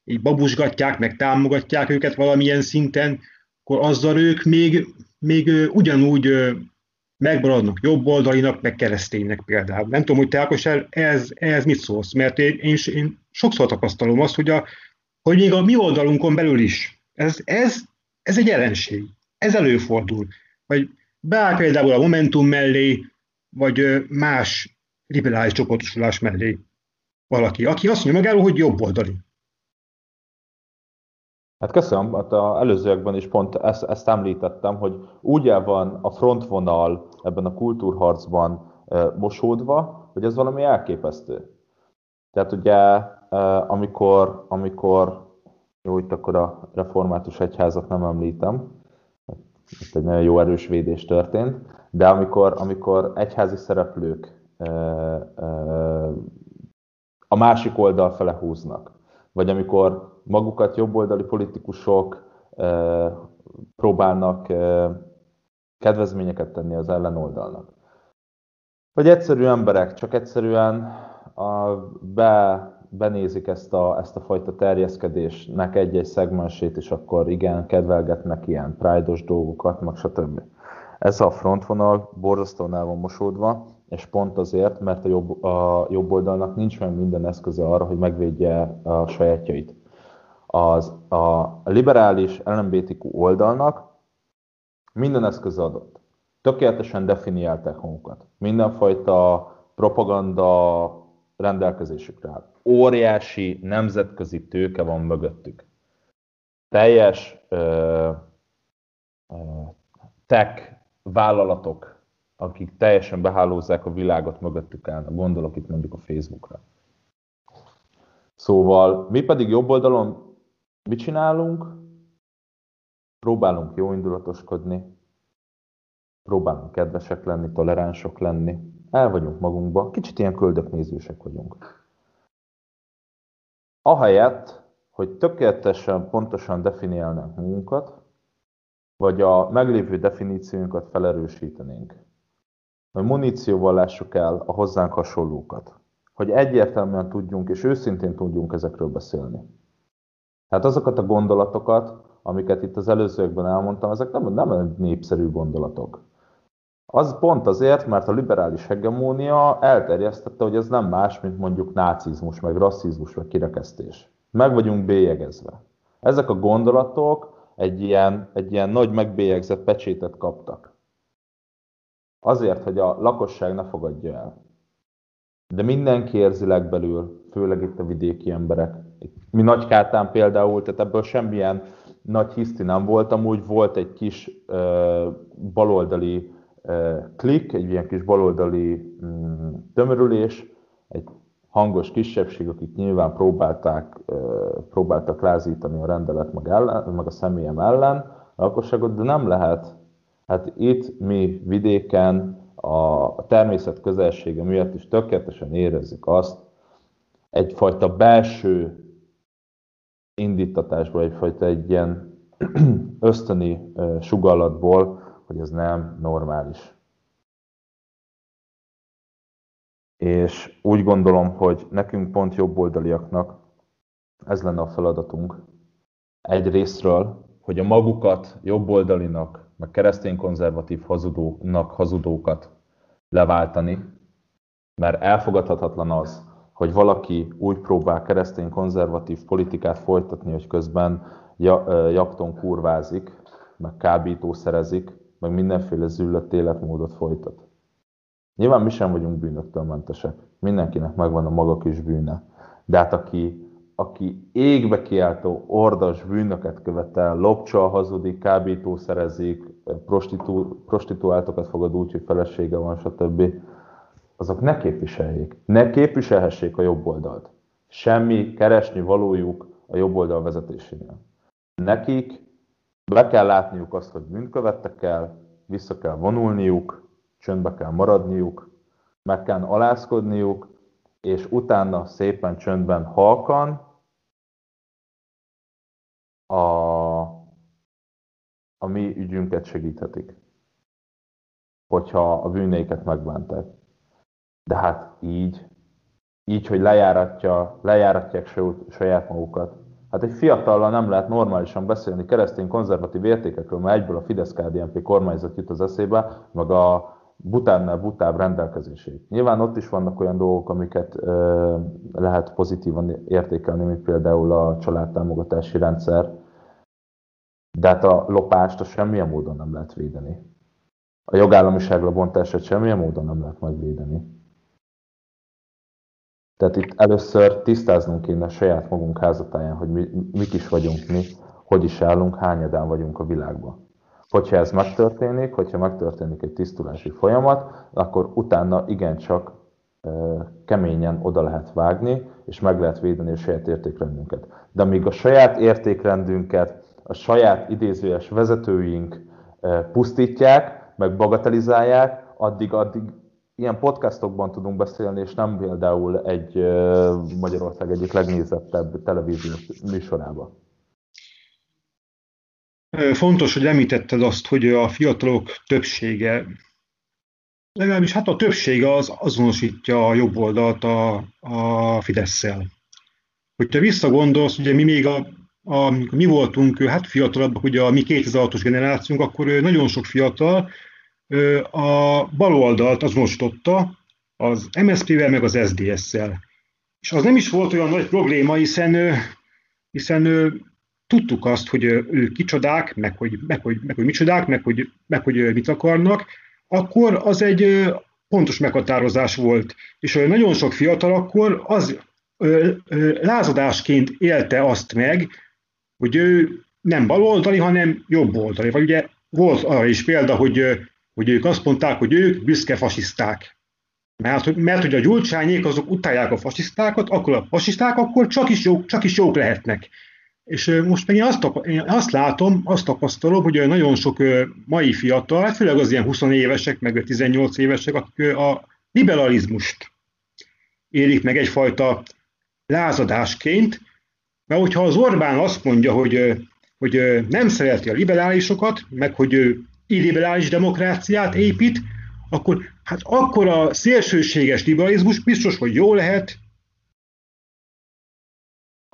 így babusgatják, meg támogatják őket valamilyen szinten, akkor azzal ők még, még ugyanúgy megmaradnak jobboldalinak, meg kereszténynek például. Nem tudom, hogy te Ákos, ez, ez mit szólsz, mert én, én, én sokszor tapasztalom azt, hogy, a, hogy még a mi oldalunkon belül is ez, ez, ez egy jelenség. Ez előfordul. Vagy beáll például a Momentum mellé, vagy más liberális csoportosulás mellé valaki, aki azt mondja magáról, hogy jobboldali. Hát köszönöm, hát a előzőekben is pont ezt, ezt említettem, hogy úgy el van a frontvonal ebben a kultúrharcban mosódva, hogy ez valami elképesztő. Tehát ugye, amikor, amikor jó, itt akkor a református egyházat nem említem, itt egy nagyon jó erős védés történt, de amikor, amikor egyházi szereplők a másik oldal fele húznak, vagy amikor magukat jobboldali politikusok próbálnak kedvezményeket tenni az ellenoldalnak. Vagy egyszerű emberek csak egyszerűen a, be benézik ezt a, ezt a fajta terjeszkedésnek egy-egy szegmensét, és akkor igen, kedvelgetnek ilyen pride dolgokat, meg stb. Ez a frontvonal borzasztóan van mosódva, és pont azért, mert a jobb, a jobb oldalnak nincs meg minden eszköze arra, hogy megvédje a sajátjait. Az, a liberális LMBTQ oldalnak minden eszköze adott. Tökéletesen definiálták magukat. Mindenfajta propaganda rendelkezésükre áll óriási nemzetközi tőke van mögöttük. Teljes ö, ö, tech vállalatok, akik teljesen behálózzák a világot mögöttük állnak. Gondolok itt mondjuk a Facebookra. Szóval mi pedig jobb oldalon mit csinálunk? Próbálunk jóindulatoskodni, próbálunk kedvesek lenni, toleránsok lenni, el vagyunk magunkba, kicsit ilyen köldöknézősek vagyunk. Ahelyett, hogy tökéletesen, pontosan definiálnánk magunkat, vagy a meglévő definíciónkat felerősítenénk. Hogy munícióval lássuk el a hozzánk hasonlókat. Hogy egyértelműen tudjunk és őszintén tudjunk ezekről beszélni. Tehát azokat a gondolatokat, amiket itt az előzőekben elmondtam, ezek nem, nem népszerű gondolatok. Az pont azért, mert a liberális hegemónia elterjesztette, hogy ez nem más, mint mondjuk nácizmus, meg rasszizmus, meg kirekesztés. Meg vagyunk bélyegezve. Ezek a gondolatok egy ilyen, egy ilyen nagy megbélyegzett pecsétet kaptak. Azért, hogy a lakosság ne fogadja el. De mindenki érzi legbelül, főleg itt a vidéki emberek. Mi Nagykátán például, tehát ebből semmilyen nagy hiszti nem volt, amúgy volt egy kis uh, baloldali uh, klik, egy ilyen kis baloldali um, tömörülés, egy hangos kisebbség, akik nyilván próbálták, uh, próbáltak lázítani a rendelet meg, ellen, meg a személyem ellen a lakosságot, de nem lehet. Hát itt mi vidéken a természet közelsége miatt is tökéletesen érezzük azt, egyfajta belső indítatásból, egyfajta egy ilyen ösztöni sugallatból, hogy ez nem normális. És úgy gondolom, hogy nekünk pont jobboldaliaknak ez lenne a feladatunk. Egy részről, hogy a magukat jobboldalinak, meg keresztény konzervatív hazudónak hazudókat leváltani, mert elfogadhatatlan az, hogy valaki úgy próbál keresztény konzervatív politikát folytatni, hogy közben jakton kurvázik, meg kábítószerezik, meg mindenféle züllött életmódot folytat. Nyilván mi sem vagyunk bűnöktől mentesek. Mindenkinek megvan a maga kis bűne. De hát aki, aki égbe kiáltó ordas bűnöket követel, lopcsal hazudik, kábítószerezik, prostitu, prostituáltokat fogad úgy, hogy felesége van, stb azok ne képviseljék, ne képviselhessék a jobb oldalt. Semmi keresni valójuk a jobb oldal vezetésénél. Nekik be kell látniuk azt, hogy bűnt el, vissza kell vonulniuk, csöndbe kell maradniuk, meg kell alázkodniuk, és utána szépen csöndben halkan a, a mi ügyünket segíthetik, hogyha a bűneiket megbánták. De hát így, így, hogy lejáratja, lejáratják saját magukat. Hát egy fiatallal nem lehet normálisan beszélni keresztény konzervatív értékekről, mert egyből a fidesz KDNP kormányzat jut az eszébe, meg a butábbnál butább rendelkezését. Nyilván ott is vannak olyan dolgok, amiket ö, lehet pozitívan értékelni, mint például a családtámogatási rendszer, de hát a lopást a semmilyen módon nem lehet védeni. A jogállamiságra bontását semmilyen módon nem lehet megvédeni. Tehát itt először tisztáznunk kéne saját magunk házatáján, hogy mi, mik is vagyunk mi, hogy is állunk, hányadán vagyunk a világban. Hogyha ez megtörténik, hogyha megtörténik egy tisztulási folyamat, akkor utána igencsak keményen oda lehet vágni, és meg lehet védeni a saját értékrendünket. De amíg a saját értékrendünket, a saját idézőjes vezetőink pusztítják, meg bagatelizálják, addig, addig ilyen podcastokban tudunk beszélni, és nem például egy Magyarország egyik legnézettebb televíziós műsorába. Fontos, hogy említetted azt, hogy a fiatalok többsége, legalábbis hát a többsége az azonosítja a jobb oldalt a, a Fidesz-szel. Hogyha visszagondolsz, ugye mi még a, a, mi voltunk hát fiatalabbak, ugye a mi 2006-os generációnk, akkor nagyon sok fiatal a baloldalt azonosította az MSZP-vel, meg az SDS-szel. És az nem is volt olyan nagy probléma, hiszen, hiszen tudtuk azt, hogy ők kicsodák, meg hogy, meg, hogy, meg, hogy micsodák, meg hogy, meg hogy mit akarnak, akkor az egy pontos meghatározás volt. És nagyon sok fiatal akkor az lázadásként élte azt meg, hogy ő nem baloldali, hanem jobboldali. Vagy ugye volt arra is példa, hogy hogy ők azt mondták, hogy ők büszke fasiszták. Mert, mert hogy a gyurcsányék azok utálják a fasisztákat, akkor a fasiszták akkor csak is jók, csak is jók lehetnek. És most meg én azt, én azt látom, azt tapasztalom, hogy nagyon sok mai fiatal, hát főleg az ilyen 20 évesek, meg 18 évesek, akik a liberalizmust élik meg egyfajta lázadásként, mert hogyha az Orbán azt mondja, hogy, hogy nem szereti a liberálisokat, meg hogy ő illiberális demokráciát épít, akkor, hát akkor a szélsőséges liberalizmus biztos, hogy jó lehet,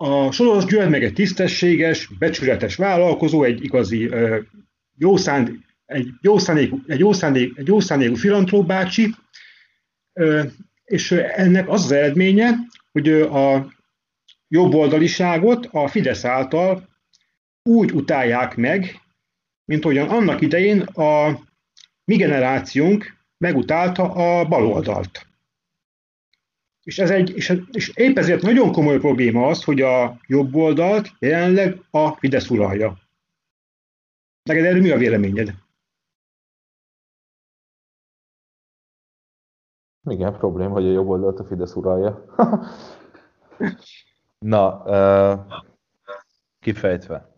a Soros György meg egy tisztességes, becsületes vállalkozó, egy igazi jó, egy jó, szándékú, egy jó, egy jó szándékú filantróp bácsi, és ennek az az eredménye, hogy a jobboldaliságot a Fidesz által úgy utálják meg, mint ahogyan annak idején a mi generációnk megutálta a baloldalt. És, ez egy, és, és épp ezért nagyon komoly probléma az, hogy a jobb oldalt jelenleg a Fidesz uralja. Neked erről mi a véleményed? Igen, probléma, hogy a jobb oldalt a Fidesz uralja. Na, uh, kifejtve.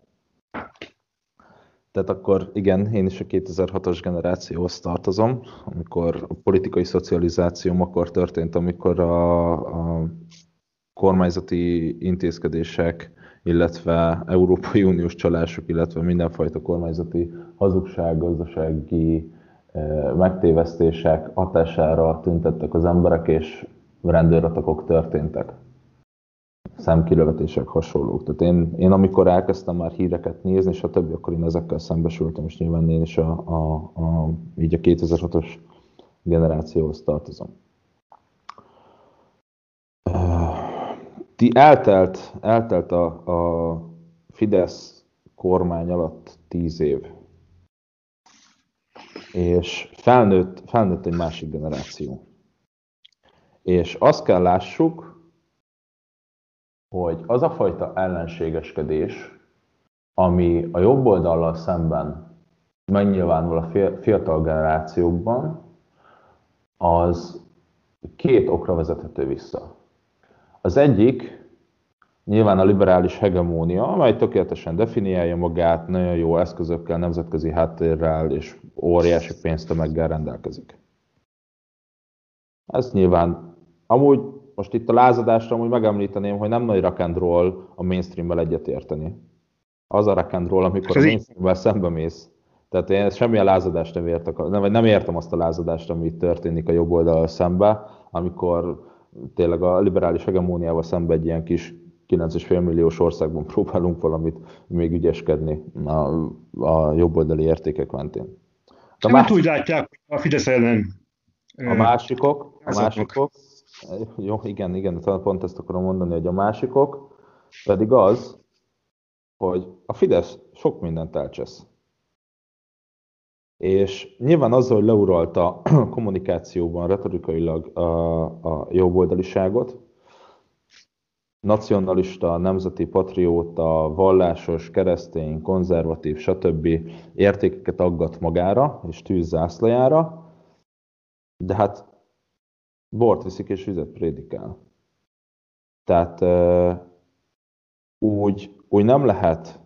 Tehát akkor igen, én is a 2006-os generációhoz tartozom, amikor a politikai szocializációm akkor történt, amikor a, a kormányzati intézkedések, illetve Európai Uniós csalások, illetve mindenfajta kormányzati hazugság, gazdasági eh, megtévesztések hatására tüntettek az emberek, és rendőratakok történtek szemkilövetések hasonlók. Tehát én, én amikor elkezdtem már híreket nézni, és a többi, akkor én ezekkel szembesültem, és nyilván én is a, a, a, így a 2006-os generációhoz tartozom. Ti eltelt, eltelt a, a Fidesz kormány alatt tíz év, és felnőtt, felnőtt egy másik generáció. És azt kell lássuk, hogy az a fajta ellenségeskedés, ami a jobb oldallal szemben megnyilvánul a fiatal generációkban, az két okra vezethető vissza. Az egyik nyilván a liberális hegemónia, amely tökéletesen definiálja magát, nagyon jó eszközökkel, nemzetközi háttérrel és óriási pénztömeggel rendelkezik. Ez nyilván amúgy most itt a lázadásra amúgy megemlíteném, hogy nem nagy rock and roll a mainstream-mel egyetérteni. Az a rock and roll, amikor a mainstream szembe mész. Tehát én semmilyen lázadást nem értek, nem, vagy nem értem azt a lázadást, ami itt történik a jobb oldal szembe, amikor tényleg a liberális hegemóniával szembe egy ilyen kis 9,5 milliós országban próbálunk valamit még ügyeskedni a, a jobboldali értékek mentén. A másik, úgy látják, a Fidesz ellen a másikok, a másikok, jó, igen, igen, pont ezt akarom mondani, hogy a másikok pedig az, hogy a Fidesz sok mindent elcsesz. És nyilván azzal, hogy leuralta kommunikációban, retorikailag a, a jobboldaliságot, nacionalista, nemzeti patrióta, vallásos, keresztény, konzervatív, stb. értékeket aggat magára és tűz zászlajára, de hát bort viszik és vizet prédikál. Tehát úgy, úgy nem lehet,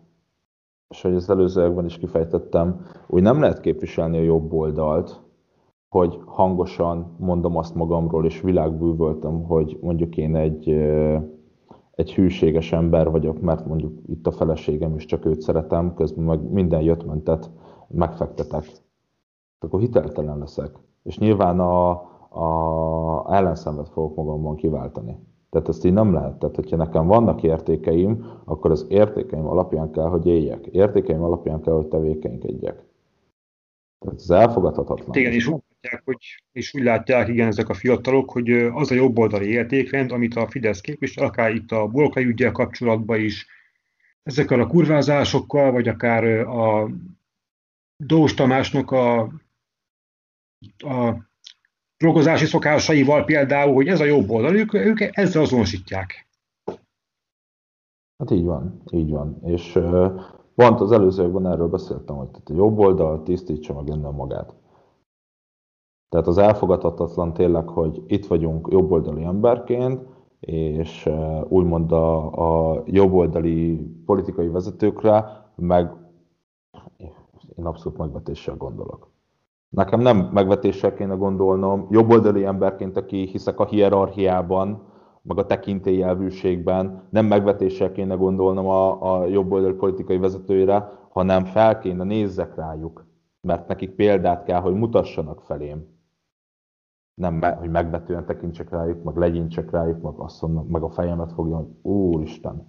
és hogy az előzőekben is kifejtettem, úgy nem lehet képviselni a jobb oldalt, hogy hangosan mondom azt magamról, és világbűvöltöm, hogy mondjuk én egy, egy hűséges ember vagyok, mert mondjuk itt a feleségem is csak őt szeretem, közben meg minden jöttmentet megfektetek. Akkor hiteltelen leszek. És nyilván a, a ellenszemet fogok magamban kiváltani. Tehát ezt így nem lehet. Tehát, hogyha nekem vannak értékeim, akkor az értékeim alapján kell, hogy éljek. Értékeim alapján kell, hogy tevékenykedjek. Tehát ez elfogadhatatlan. Igen, és úgy látják, hogy, és úgy látják, igen, ezek a fiatalok, hogy az a jobboldali értékrend, amit a Fidesz képvisel, akár itt a Bolkai ügyel kapcsolatban is, ezekkel a kurvázásokkal, vagy akár a Dós Tamásnak a, a drogozási szokásaival például, hogy ez a jobb oldal, ők, ők ezzel azonosítják. Hát így van, így van. És uh, pont az előzőkben erről beszéltem, hogy a jobb oldal tisztítsa meg innen magát. Tehát az elfogadhatatlan tényleg, hogy itt vagyunk jobboldali emberként, és uh, úgymond a, a jobboldali politikai vezetőkre, meg én abszolút megvetéssel gondolok Nekem nem megvetéssel kéne gondolnom, jobboldali emberként, aki hiszek a hierarchiában, meg a tekintélyelvűségben, nem megvetéssel kéne gondolnom a, a jobboldali politikai vezetőire, hanem fel kéne nézzek rájuk, mert nekik példát kell, hogy mutassanak felém. Nem, hogy megvetően tekintsek rájuk, meg legyintsek rájuk, meg azt mondom, meg a fejemet fogja, hogy Úristen,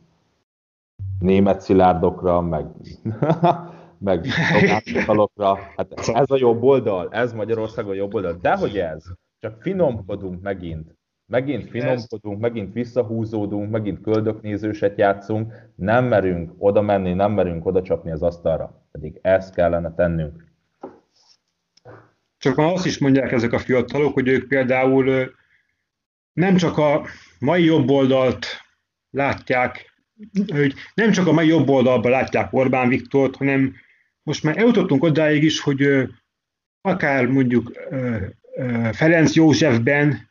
német szilárdokra, meg meg szolgáltatalokra. Hát ez a jobb oldal, ez Magyarországon a jobb oldal. Dehogy ez, csak finomkodunk megint. Megint finomkodunk, megint visszahúzódunk, megint köldöknézőset játszunk, nem merünk oda menni, nem merünk oda csapni az asztalra. Pedig ezt kellene tennünk. Csak már azt is mondják ezek a fiatalok, hogy ők például nem csak a mai jobb oldalt látják, hogy nem csak a mai jobb oldalban látják Orbán Viktort, hanem most már eljutottunk odáig is, hogy akár mondjuk Ferenc Józsefben,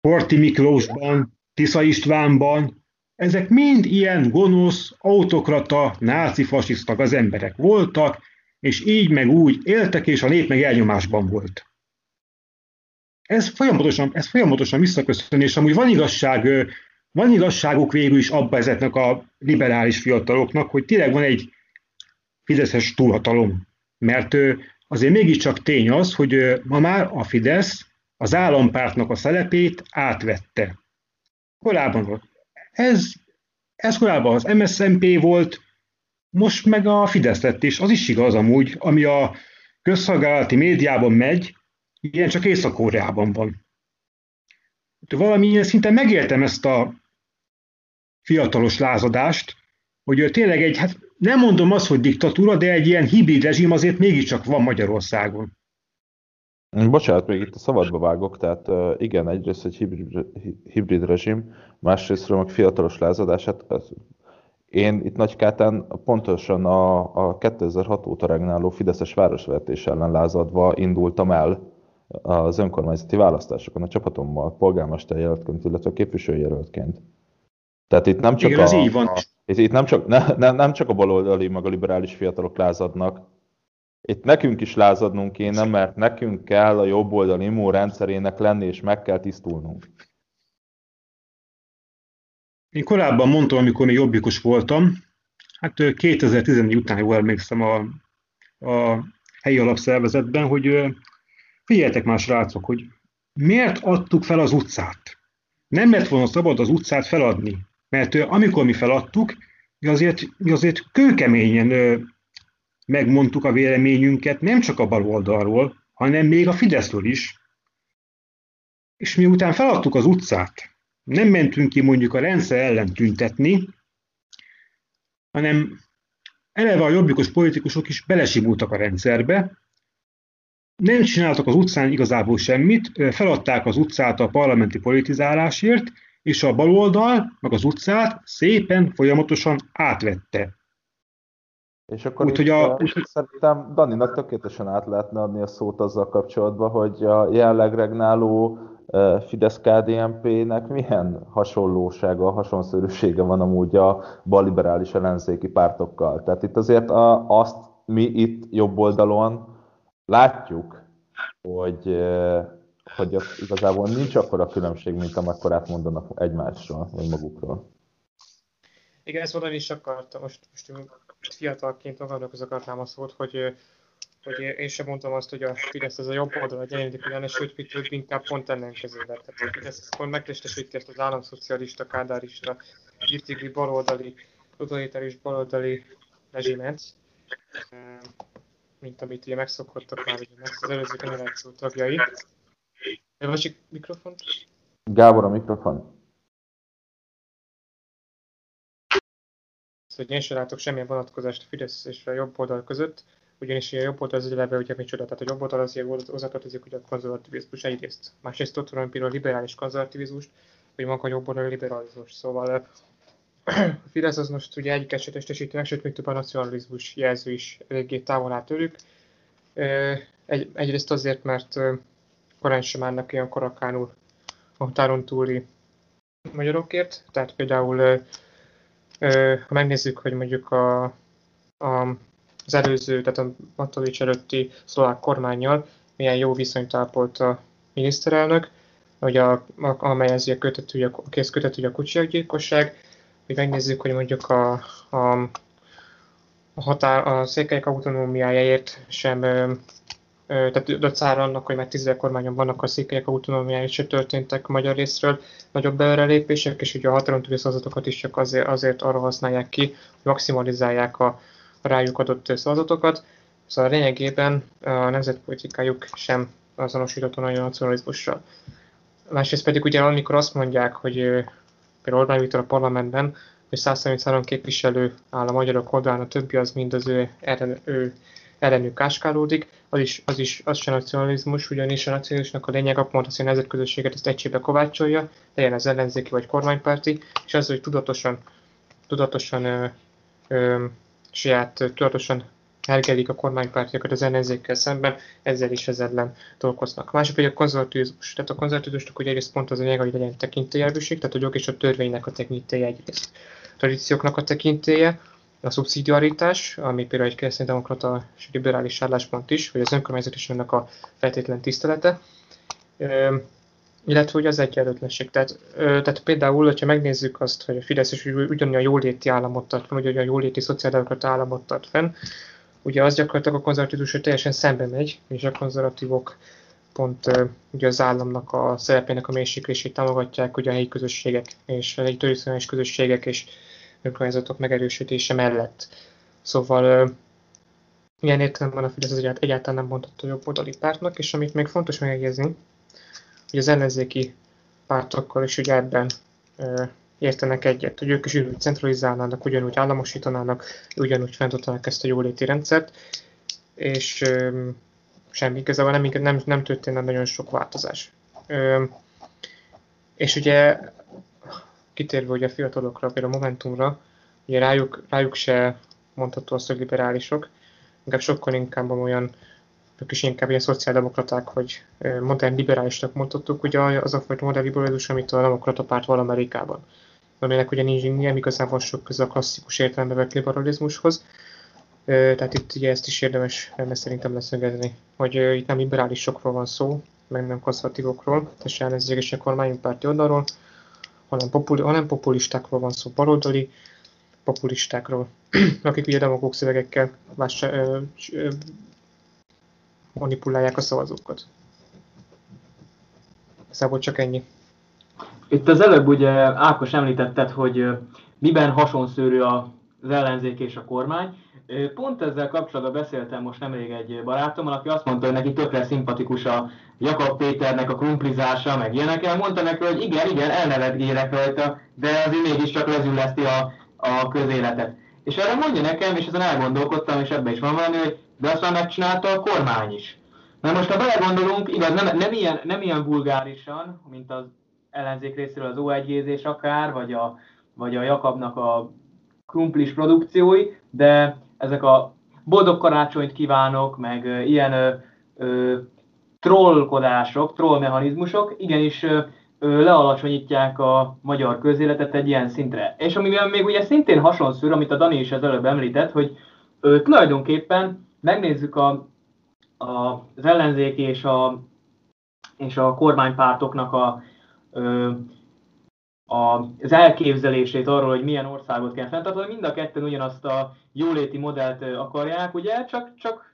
Horti Miklósban, Tisza Istvánban, ezek mind ilyen gonosz, autokrata, náci fasisztak az emberek voltak, és így meg úgy éltek, és a nép meg elnyomásban volt. Ez folyamatosan, ez folyamatosan visszaköszön, és amúgy van igazság, van igazságuk végül is abba ezeknek a liberális fiataloknak, hogy tényleg van egy Fideszes túlhatalom. Mert azért mégiscsak tény az, hogy ma már a Fidesz az állampártnak a szerepét átvette. Korábban ez, ez korábban az MSZMP volt, most meg a Fidesz lett is, az is igaz amúgy, ami a közszolgálati médiában megy, ilyen csak Észak-Koreában van. Valamilyen szinten megértem ezt a fiatalos lázadást, hogy tényleg egy, hát nem mondom azt, hogy diktatúra, de egy ilyen hibrid rezsim azért mégiscsak van Magyarországon. Bocsánat, még itt a szabadba vágok, tehát igen, egyrészt egy hibrid, hibrid rezsim, másrésztről meg fiatalos lázadás. Hát, én itt Nagykátán pontosan a, a 2006 óta regnáló Fideszes városvezetés ellen lázadva indultam el az önkormányzati választásokon a csapatommal, polgármester jelöltként, illetve képviselőjelöltként. Tehát itt nem csak Igen, a, így van. A, itt nem csak, ne, ne, nem csak a baloldali, meg a liberális fiatalok lázadnak, itt nekünk is lázadnunk kéne, mert nekünk kell a jobb oldali immunrendszerének lenni, és meg kell tisztulnunk. Én korábban mondtam, amikor még jobbikos voltam, hát 2014 után jól emlékszem a, a helyi alapszervezetben, hogy figyeljetek már srácok, hogy miért adtuk fel az utcát? Nem lett volna szabad az utcát feladni. Mert amikor mi feladtuk, mi azért, mi azért kőkeményen megmondtuk a véleményünket, nem csak a bal oldalról, hanem még a Fideszről is. És miután feladtuk az utcát, nem mentünk ki mondjuk a rendszer ellen tüntetni, hanem eleve a jobbikos politikusok is belesimultak a rendszerbe, nem csináltak az utcán igazából semmit, feladták az utcát a parlamenti politizálásért, és a baloldal, meg az utcát szépen, folyamatosan átvette. És akkor Úgy, hogy a... Szerintem Daninak tökéletesen át lehetne adni a szót azzal kapcsolatban, hogy a jelenleg regnáló Fidesz-KDNP-nek milyen hasonlósága, hasonszörűsége van amúgy a balliberális ellenzéki pártokkal. Tehát itt azért a, azt mi itt jobb oldalon látjuk, hogy hogy az igazából nincs akkora különbség, mint amekkorát mondanak egymásról, vagy magukról. Igen, ezt mondani is akartam, most, most fiatalként magadnak az akartam a szót, hogy, hogy én sem mondtam azt, hogy a Fidesz az a jobb oldal, a egyedik lenne, sőt, mit több, inkább pont ellenkezőleg. Tehát a Fidesz akkor megtestesíti ezt az államszocialista, kádárista, girtigli baloldali, totalitáris baloldali rezsimet, mint amit ugye megszokottak már ugye az előző generáció tagjai. Másik mikrofon? Gábor a mikrofon. Szóval én sem látok semmilyen vonatkozást a Fidesz és a jobb oldal között, ugyanis a jobb oldal az eleve ugye micsoda, tehát a jobb oldal az hozzátartozik ugye a konzervativizmus egyrészt. Másrészt ott van például a liberális konzervativizmust, vagy maga a jobb oldal a liberalizmus. Szóval a Fidesz az most ugye egyik esetestesítőnek, sőt még több a nacionalizmus jelző is eléggé távol áll tőlük. Egy, egyrészt azért, mert korán sem állnak ilyen karakánul a határon túli magyarokért. Tehát például, ha megnézzük, hogy mondjuk a, a az előző, tehát a Matovics előtti szlovák kormányjal milyen jó viszonyt ápolt a miniszterelnök, hogy a, a, amelyhez a kötető, a kész kötető a kucsiakgyilkosság, hogy megnézzük, hogy mondjuk a, a, a, határ, a székelyek autonómiájáért sem tehát dacára annak, hogy már tízezer kormányon vannak a székelyek autonómiája, se történtek magyar részről nagyobb előrelépések, és ugye a határon túli szavazatokat is csak azért, azért arra használják ki, hogy maximalizálják a, a rájuk adott szavazatokat. Szóval lényegében a nemzetpolitikájuk sem azonosítható nagyon nacionalizmussal. Másrészt pedig ugye amikor azt mondják, hogy például Orbán Viktor a parlamentben, hogy 133 képviselő áll a magyarok oldalán, a többi az mind az ő, ellen, ő ellenük káskálódik, az is, az is az sem nacionalizmus, ugyanis a nacionalizmusnak a lényeg a pont az, hogy a nemzetközösséget ezt egységbe kovácsolja, legyen az ellenzéki vagy kormánypárti, és az, hogy tudatosan, tudatosan ö, ö, saját, tudatosan hergelik a kormánypártiakat az ellenzékkel szemben, ezzel is ez ellen dolgoznak. A másik pedig a konzervatizmus. Tehát a konzervatizmusnak ugye egyrészt pont az a lényeg, hogy legyen tekintélyelvűség, tehát a jog és a törvénynek a tekintélye egyrészt. A tradícióknak a tekintélye, a szubszidiaritás, ami például egy kereszténydemokrata és liberális álláspont is, hogy az önkormányzat is önnek a feltétlen tisztelete, illetve hogy az egyenlőtlenség. Tehát, tehát például, hogyha megnézzük azt, hogy a Fidesz is ugyanolyan jóléti államot tart fenn, vagy olyan jóléti szociáldemokrata államot tart fenn, ugye az gyakorlatilag a konzervatívus, hogy teljesen szembe megy, és a konzervatívok pont ugye az államnak a szerepének a mélységlését támogatják, ugye a helyi közösségek és a helyi tradicionális közösségek és önkormányzatok megerősítése mellett. Szóval ilyen értelemben a Fidesz az egyáltalán nem mondható jobboldali pártnak, és amit még fontos megjegyezni, hogy az ellenzéki pártokkal is ugye ebben értenek egyet, hogy ők is ugyanúgy centralizálnának, ugyanúgy államosítanának, ugyanúgy fenntartanak ezt a jóléti rendszert, és ö, semmi, igazából nem, nem, nem történne nagyon sok változás. Ö, és ugye kitérve ugye a fiatalokra, például a Momentumra, ugye rájuk, rájuk se mondható azt, hogy liberálisok, inkább sokkal inkább olyan, ők is inkább ilyen szociáldemokraták, hogy modern liberálisnak mondhattuk, ugye az a fajta modern liberalizmus, amit a demokrata párt van Amerikában. Aminek ugye nincs nem igazából sok köze a klasszikus értelembe vett liberalizmushoz. Tehát itt ugye ezt is érdemes lenne szerintem leszögezni, hogy itt nem liberálisokról van szó, meg nem konzervatívokról, tehát és a párti oldalról, hanem, popul, hanem populistákról van szó, baloldali populistákról, akik ugye demagóg szövegekkel vás, ö, ö, manipulálják a szavazókat. Szóval csak ennyi. Itt az előbb ugye Ákos említetted, hogy miben hasonszőrű az ellenzék és a kormány. Pont ezzel kapcsolatban beszéltem most nemrég egy barátommal, aki azt mondta, hogy neki tökre szimpatikus a Jakab Péternek a krumplizása, meg ilyenekkel. Mondta neki, hogy igen, igen, elnevetgélek rajta, de azért mégiscsak lezülleszti a, a közéletet. És erre mondja nekem, és ezen elgondolkodtam, és ebbe is van valami, hogy de azt már megcsinálta a kormány is. Na most, ha belegondolunk, igaz, nem, nem, ilyen, nem ilyen vulgárisan, mint az ellenzék részéről az O1 akár, vagy a, vagy a Jakabnak a krumplis produkciói, de ezek a boldog karácsonyt kívánok, meg ilyen ö, trollkodások, trollmechanizmusok igenis lealacsonyítják a magyar közéletet egy ilyen szintre. És amivel még ugye szintén hasonszűr, amit a Dani is az előbb említett, hogy ö, tulajdonképpen megnézzük a, a, az ellenzék és a, és a kormánypártoknak a ö, az elképzelését arról, hogy milyen országot kell fenntartani, mind a ketten ugyanazt a jóléti modellt akarják, ugye, csak, csak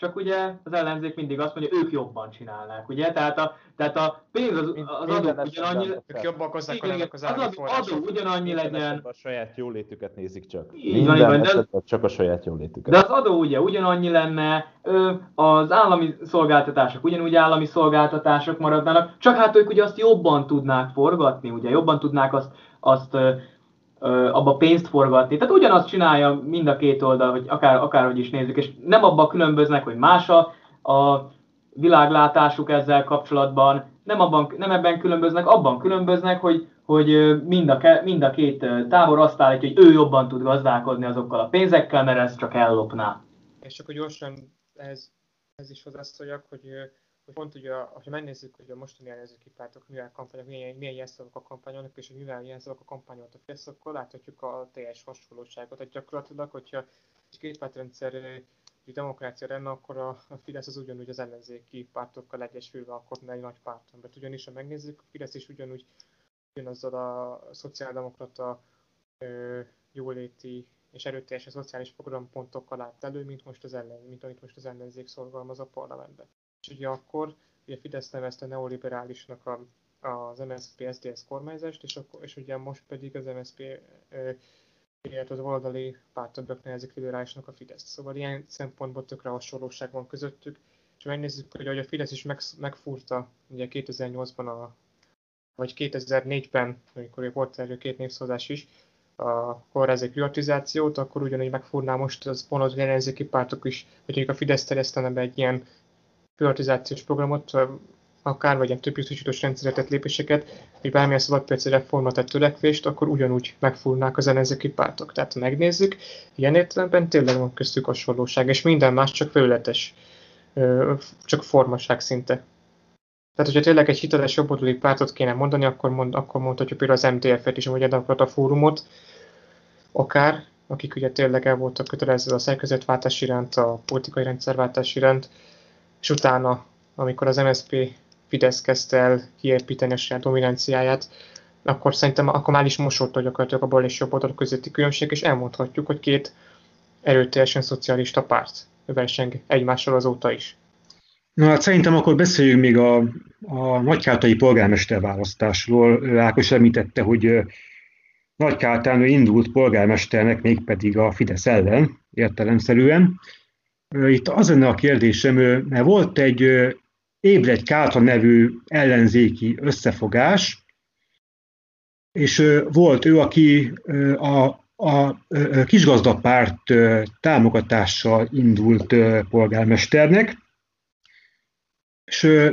csak ugye az ellenzék mindig azt mondja, ők jobban csinálnák, ugye? Tehát a, tehát a pénz az, az adó ugyanannyi... Ők jobban okozzák igen, az az adó, adó ugyanannyi legyen. A saját jólétüket nézik csak. Így van, van, de, csak a saját jólétüket. De az adó ugye ugyanannyi lenne, az állami szolgáltatások ugyanúgy állami szolgáltatások maradnának, csak hát ők ugye azt jobban tudnák forgatni, ugye jobban tudnák azt, azt abba pénzt forgatni. Tehát ugyanazt csinálja mind a két oldal, hogy akár, akárhogy is nézzük, és nem abban különböznek, hogy más a, a világlátásuk ezzel kapcsolatban, nem, abban, nem ebben különböznek, abban különböznek, hogy, hogy mind, a, mind a két tábor azt állítja, hogy ő jobban tud gazdálkodni azokkal a pénzekkel, mert ezt csak ellopná. És akkor gyorsan ez, ez is hozzászóljak, hogy hogy pont ugye, ha megnézzük, hogy a mostani ellenzéki pártok mivel kampányok, milyen, milyen a kampányolnak, és hogy mivel jelszavak a kampányolt a Fidesz, akkor láthatjuk a teljes hasonlóságot. Tehát gyakorlatilag, hogyha két pártrendszer demokrácia lenne, akkor a, a Fidesz az ugyanúgy az ellenzéki pártokkal egyesülve alkotna egy nagy párton. Mert ugyanis, ha megnézzük, a Fidesz is ugyanúgy ugyanazzal a szociáldemokrata jóléti és erőteljes szociális programpontokkal állt elő, mint, most az ellen, mint amit most az ellenzék szorgalmaz a parlamentben. És ugye akkor ugye Fidesz nevezte neoliberálisnak a, az MSZP SZDSZ kormányzást, és, akkor, és ugye most pedig az MSZP illetve az oldali pártoknak nevezik liberálisnak a Fidesz. Szóval ilyen szempontból tökre hasonlóság van közöttük. És megnézzük, hogy a Fidesz is meg, megfúrta ugye 2008-ban, a, vagy 2004-ben, amikor volt erről két népszavazás is, a kórházi privatizációt, akkor ugyanúgy megfúrná most az pont ellenzéki pártok is, hogy a Fidesz terjesztene be egy ilyen privatizációs programot, akár vagy ilyen több biztosítós rendszeretett lépéseket, vagy bármilyen szabadpiaci reformat tett törekvést, akkor ugyanúgy megfúrnák az ellenzéki pártok. Tehát ha megnézzük, ilyen értelemben tényleg van köztük hasonlóság, és minden más csak felületes, csak formaság szinte. Tehát, hogyha tényleg egy hiteles jobboldali pártot kéne mondani, akkor, mond, akkor mondhatjuk például az MTF-et is, vagy a fórumot, akár, akik ugye tényleg el voltak kötelezve a szerkezetváltás iránt, a politikai rendszerváltás iránt, és utána, amikor az MSZP Fidesz kezdte el kiépíteni a saját dominanciáját, akkor szerintem akkor már is mosott gyakorlatilag a bal és jobb oldal közötti különbség, és elmondhatjuk, hogy két erőteljesen szocialista párt verseng egymással azóta is. Na hát szerintem akkor beszéljünk még a, a nagykátai polgármester választásról. Ákos említette, hogy Nagykátán indult polgármesternek, mégpedig a Fidesz ellen, értelemszerűen. Itt az lenne a kérdésem, mert volt egy Ébredj Káta nevű ellenzéki összefogás, és volt ő, aki a, a kisgazdapárt támogatással indult polgármesternek, és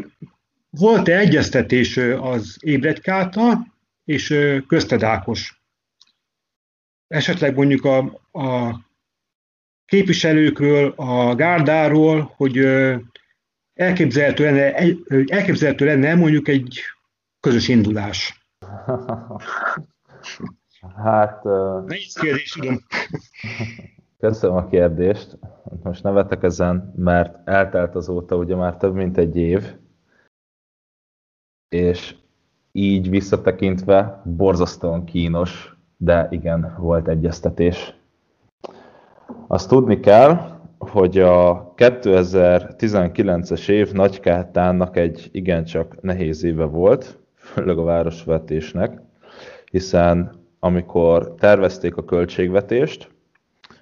volt-e egyeztetés az Ébredj Káta és Közted Ákos? Esetleg mondjuk a, a képviselőkről, a gárdáról, hogy elképzelhető lenne, elképzelhető lenne mondjuk egy közös indulás. Hát... Nehéz kérdés, tudom. Köszönöm a kérdést. Most nevetek ezen, mert eltelt azóta ugye már több mint egy év, és így visszatekintve borzasztóan kínos, de igen, volt egyeztetés. Azt tudni kell, hogy a 2019-es év Nagykátának egy igencsak nehéz éve volt, főleg a városvetésnek, hiszen amikor tervezték a költségvetést,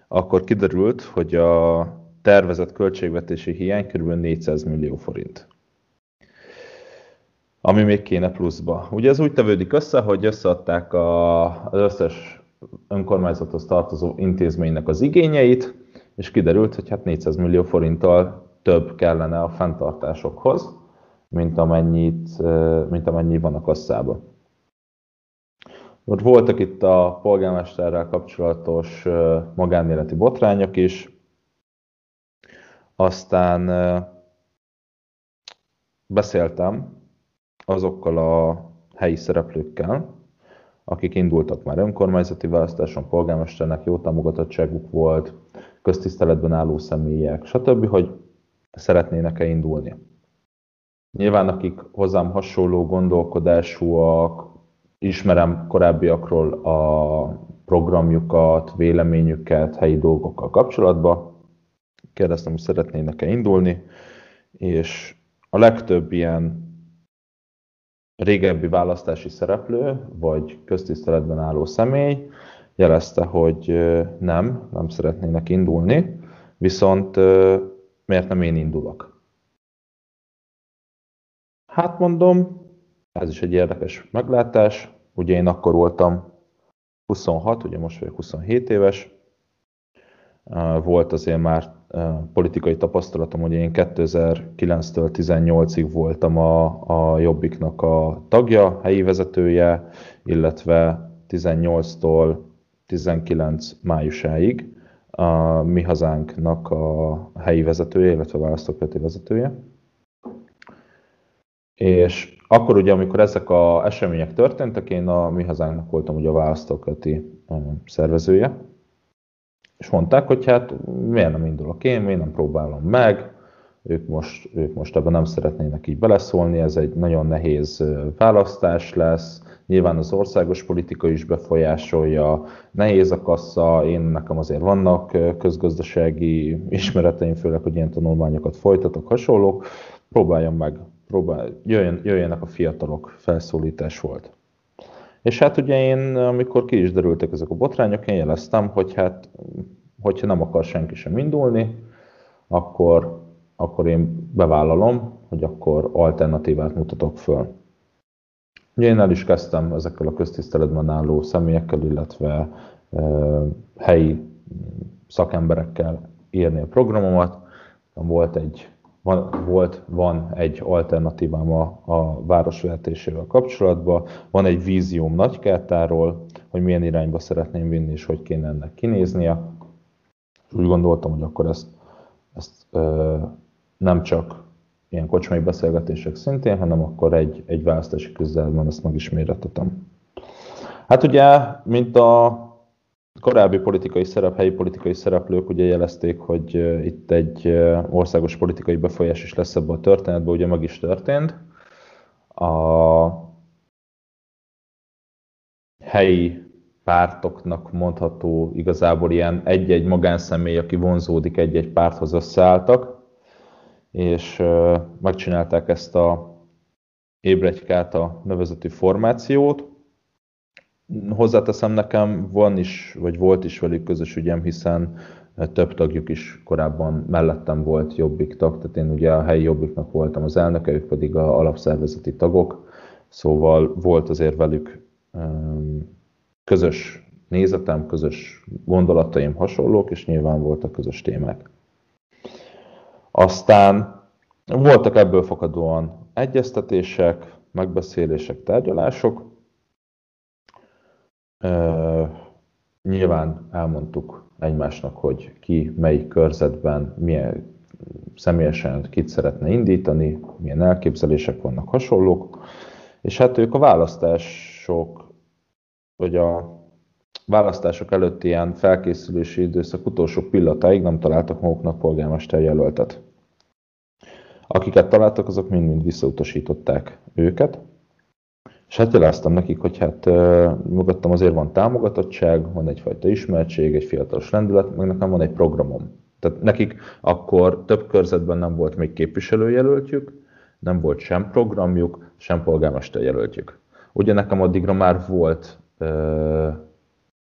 akkor kiderült, hogy a tervezett költségvetési hiány kb. 400 millió forint. Ami még kéne pluszba. Ugye ez úgy tevődik össze, hogy összeadták a, az összes önkormányzathoz tartozó intézménynek az igényeit, és kiderült, hogy hát 400 millió forinttal több kellene a fenntartásokhoz, mint, amennyit, mint amennyi van a kasszában. Voltak itt a polgármesterrel kapcsolatos magánéleti botrányok is, aztán beszéltem azokkal a helyi szereplőkkel, akik indultak már önkormányzati választáson, polgármesternek jó támogatottságuk volt, köztiszteletben álló személyek, stb., hogy szeretnének-e indulni. Nyilván akik hozzám hasonló gondolkodásúak, ismerem korábbiakról a programjukat, véleményüket, helyi dolgokkal kapcsolatban, kérdeztem, hogy szeretnének-e indulni, és a legtöbb ilyen régebbi választási szereplő, vagy köztiszteletben álló személy jelezte, hogy nem, nem szeretnének indulni, viszont miért nem én indulok? Hát mondom, ez is egy érdekes meglátás. Ugye én akkor voltam 26, ugye most vagyok 27 éves. Volt azért már politikai tapasztalatom, hogy én 2009-től 18-ig voltam a, a Jobbiknak a tagja, helyi vezetője, illetve 18-tól 19 májusáig a mi hazánknak a helyi vezetője, illetve választókerületi vezetője. És akkor ugye, amikor ezek az események történtek, én a mi hazánknak voltam ugye a választókerületi szervezője. És mondták, hogy hát miért nem indulok én, miért nem próbálom meg, ők most, ők most ebben nem szeretnének így beleszólni, ez egy nagyon nehéz választás lesz, nyilván az országos politika is befolyásolja, nehéz a kassa, én nekem azért vannak közgazdasági ismereteim, főleg, hogy ilyen tanulmányokat folytatok, hasonlók, próbáljam meg, próbál, jöjjön, jöjjenek a fiatalok, felszólítás volt. És hát ugye én, amikor ki is derültek ezek a botrányok, én jeleztem, hogy hát, hogyha nem akar senki sem indulni, akkor, akkor én bevállalom, hogy akkor alternatívát mutatok föl. Ugye én el is kezdtem ezekkel a köztiszteletben álló személyekkel, illetve e, helyi szakemberekkel írni a programomat. Volt egy van, volt, van egy alternatívám a, a városvezetésével kapcsolatban, van egy vízióm Nagykátáról, hogy milyen irányba szeretném vinni, és hogy kéne ennek kinéznie. Úgy gondoltam, hogy akkor ezt, ezt ö, nem csak ilyen kocsmai beszélgetések szintén, hanem akkor egy, egy választási küzdelemben ezt meg is méretetem. Hát ugye, mint a korábbi politikai szerep, helyi politikai szereplők ugye jelezték, hogy itt egy országos politikai befolyás is lesz ebbe a történetbe, ugye meg is történt. A helyi pártoknak mondható igazából ilyen egy-egy magánszemély, aki vonzódik egy-egy párthoz összeálltak, és megcsinálták ezt a Ébregykát a nevezetű formációt, Hozzáteszem nekem, van is, vagy volt is velük közös ügyem, hiszen több tagjuk is korábban mellettem volt jobbik tag, tehát én ugye a helyi jobbiknak voltam az elnöke, ők pedig a alapszervezeti tagok, szóval volt azért velük közös nézetem, közös gondolataim hasonlók, és nyilván voltak közös témák. Aztán voltak ebből fakadóan egyeztetések, megbeszélések, tárgyalások, Nyilván elmondtuk egymásnak, hogy ki melyik körzetben milyen személyesen kit szeretne indítani, milyen elképzelések vannak hasonlók, és hát ők a választások, vagy a választások előtt ilyen felkészülési időszak utolsó pillanatáig nem találtak maguknak polgármester jelöltet. Akiket találtak, azok mind-mind visszautasították őket. És hát jeleztem nekik, hogy hát mögöttem azért van támogatottság, van egyfajta ismertség, egy fiatalos rendület, meg nekem van egy programom. Tehát nekik akkor több körzetben nem volt még képviselőjelöltjük, nem volt sem programjuk, sem polgármesterjelöltjük. Ugye nekem addigra már volt ö,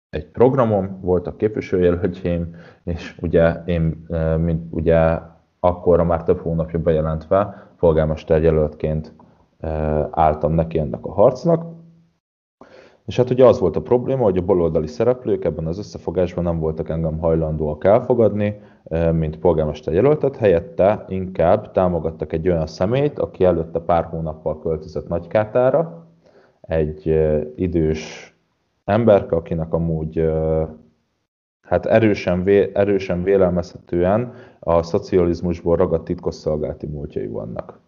egy programom, voltak képviselőjelöltjeim, és ugye én, mint ugye akkorra már több hónapja bejelentve polgármesterjelöltként álltam neki ennek a harcnak. És hát ugye az volt a probléma, hogy a baloldali szereplők ebben az összefogásban nem voltak engem hajlandóak elfogadni, mint polgármester jelöltet, helyette inkább támogattak egy olyan személyt, aki előtte pár hónappal költözött Nagykátára, egy idős emberke, akinek amúgy hát erősen, vé, erősen vélelmezhetően a szocializmusból ragadt titkosszolgálati múltjai vannak.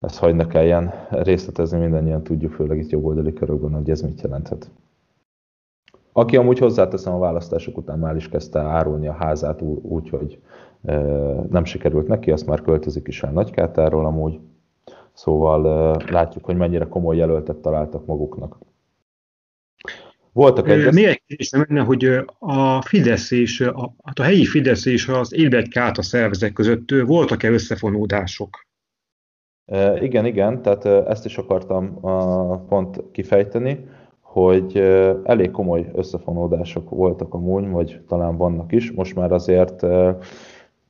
Ezt hagyd ne kelljen részletezni, mindannyian tudjuk, főleg itt jobboldali körökben, hogy ez mit jelenthet. Aki amúgy hozzáteszem a választások után már is kezdte árulni a házát úgy, hogy e, nem sikerült neki, azt már költözik is el Nagykátáról amúgy. Szóval e, látjuk, hogy mennyire komoly jelöltet találtak maguknak. Voltak egy... Még egy kérdés menne, hogy a Fidesz és a, hát a helyi Fidesz és az Élbert Káta szervezek között voltak-e összefonódások? Igen, igen, tehát ezt is akartam pont kifejteni, hogy elég komoly összefonódások voltak amúgy, vagy talán vannak is. Most már azért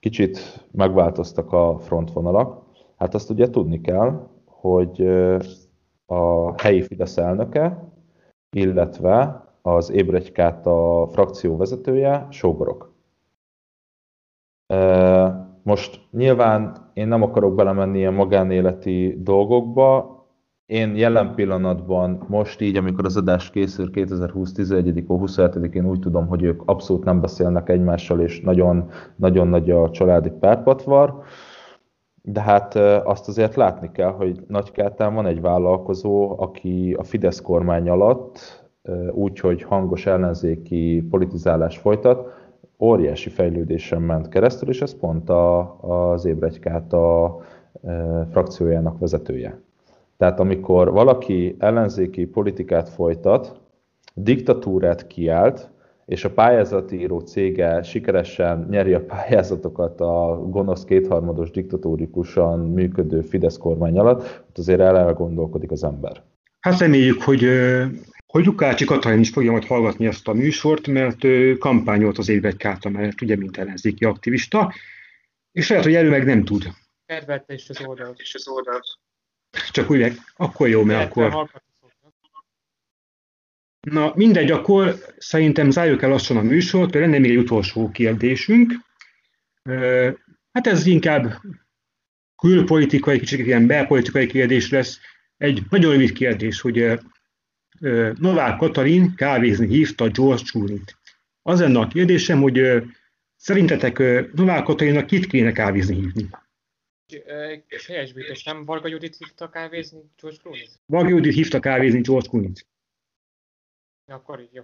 kicsit megváltoztak a frontvonalak. Hát azt ugye tudni kell, hogy a helyi Fidesz elnöke, illetve az Ébregykát a frakció vezetője, Sógorok. Most nyilván én nem akarok belemenni ilyen magánéleti dolgokba, én jelen pillanatban, most így, amikor az adás készül 2020 11 27-én úgy tudom, hogy ők abszolút nem beszélnek egymással, és nagyon, nagyon nagy a családi párpatvar. De hát azt azért látni kell, hogy Nagykátán van egy vállalkozó, aki a Fidesz kormány alatt úgy, hogy hangos ellenzéki politizálás folytat, óriási fejlődésen ment keresztül, és ez pont a, az Ébregykát a e, frakciójának vezetője. Tehát amikor valaki ellenzéki politikát folytat, diktatúrát kiált, és a pályázati író cége sikeresen nyeri a pályázatokat a gonosz kétharmados diktatórikusan működő Fidesz kormány alatt, ott azért el elgondolkodik az ember. Hát reméljük, hogy, hogy Lukácsi Katalin is fogja majd hallgatni ezt a műsort, mert ő kampányolt az évek kárta mellett, ugye, mint ellenzéki aktivista, és lehet, hogy elő meg nem tud. Kedvelte is az oldalt. És az oldalt. Csak úgy, akkor jó, mert akkor... Na, mindegy, akkor szerintem zárjuk el lassan a műsort, mert lenne még egy utolsó kérdésünk. Hát ez inkább külpolitikai, kicsit ilyen belpolitikai kérdés lesz. Egy nagyon rövid kérdés, hogy Novák Katalin kávézni hívta George Clooney-t. Az lenne a kérdésem, hogy szerintetek Novák Katalinnak kit kéne kávézni hívni? És helyesbítés, nem Varga Judit hívta kávézni George Clooney-t? Varga Judit hívta kávézni George Clooney-t. Ja, akkor így, jó.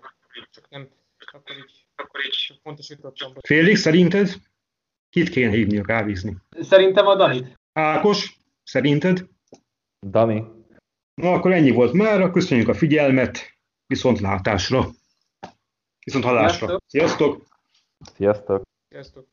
Csak nem, akkor így, akkor így pontosítottam. Félix, szerinted kit kéne hívni a kávézni? Szerintem a Danit. Ákos, szerinted? Dani. Na, akkor ennyi volt már, köszönjük a figyelmet, viszontlátásra. Viszont hallásra. Sziasztok! Sziasztok! Sziasztok!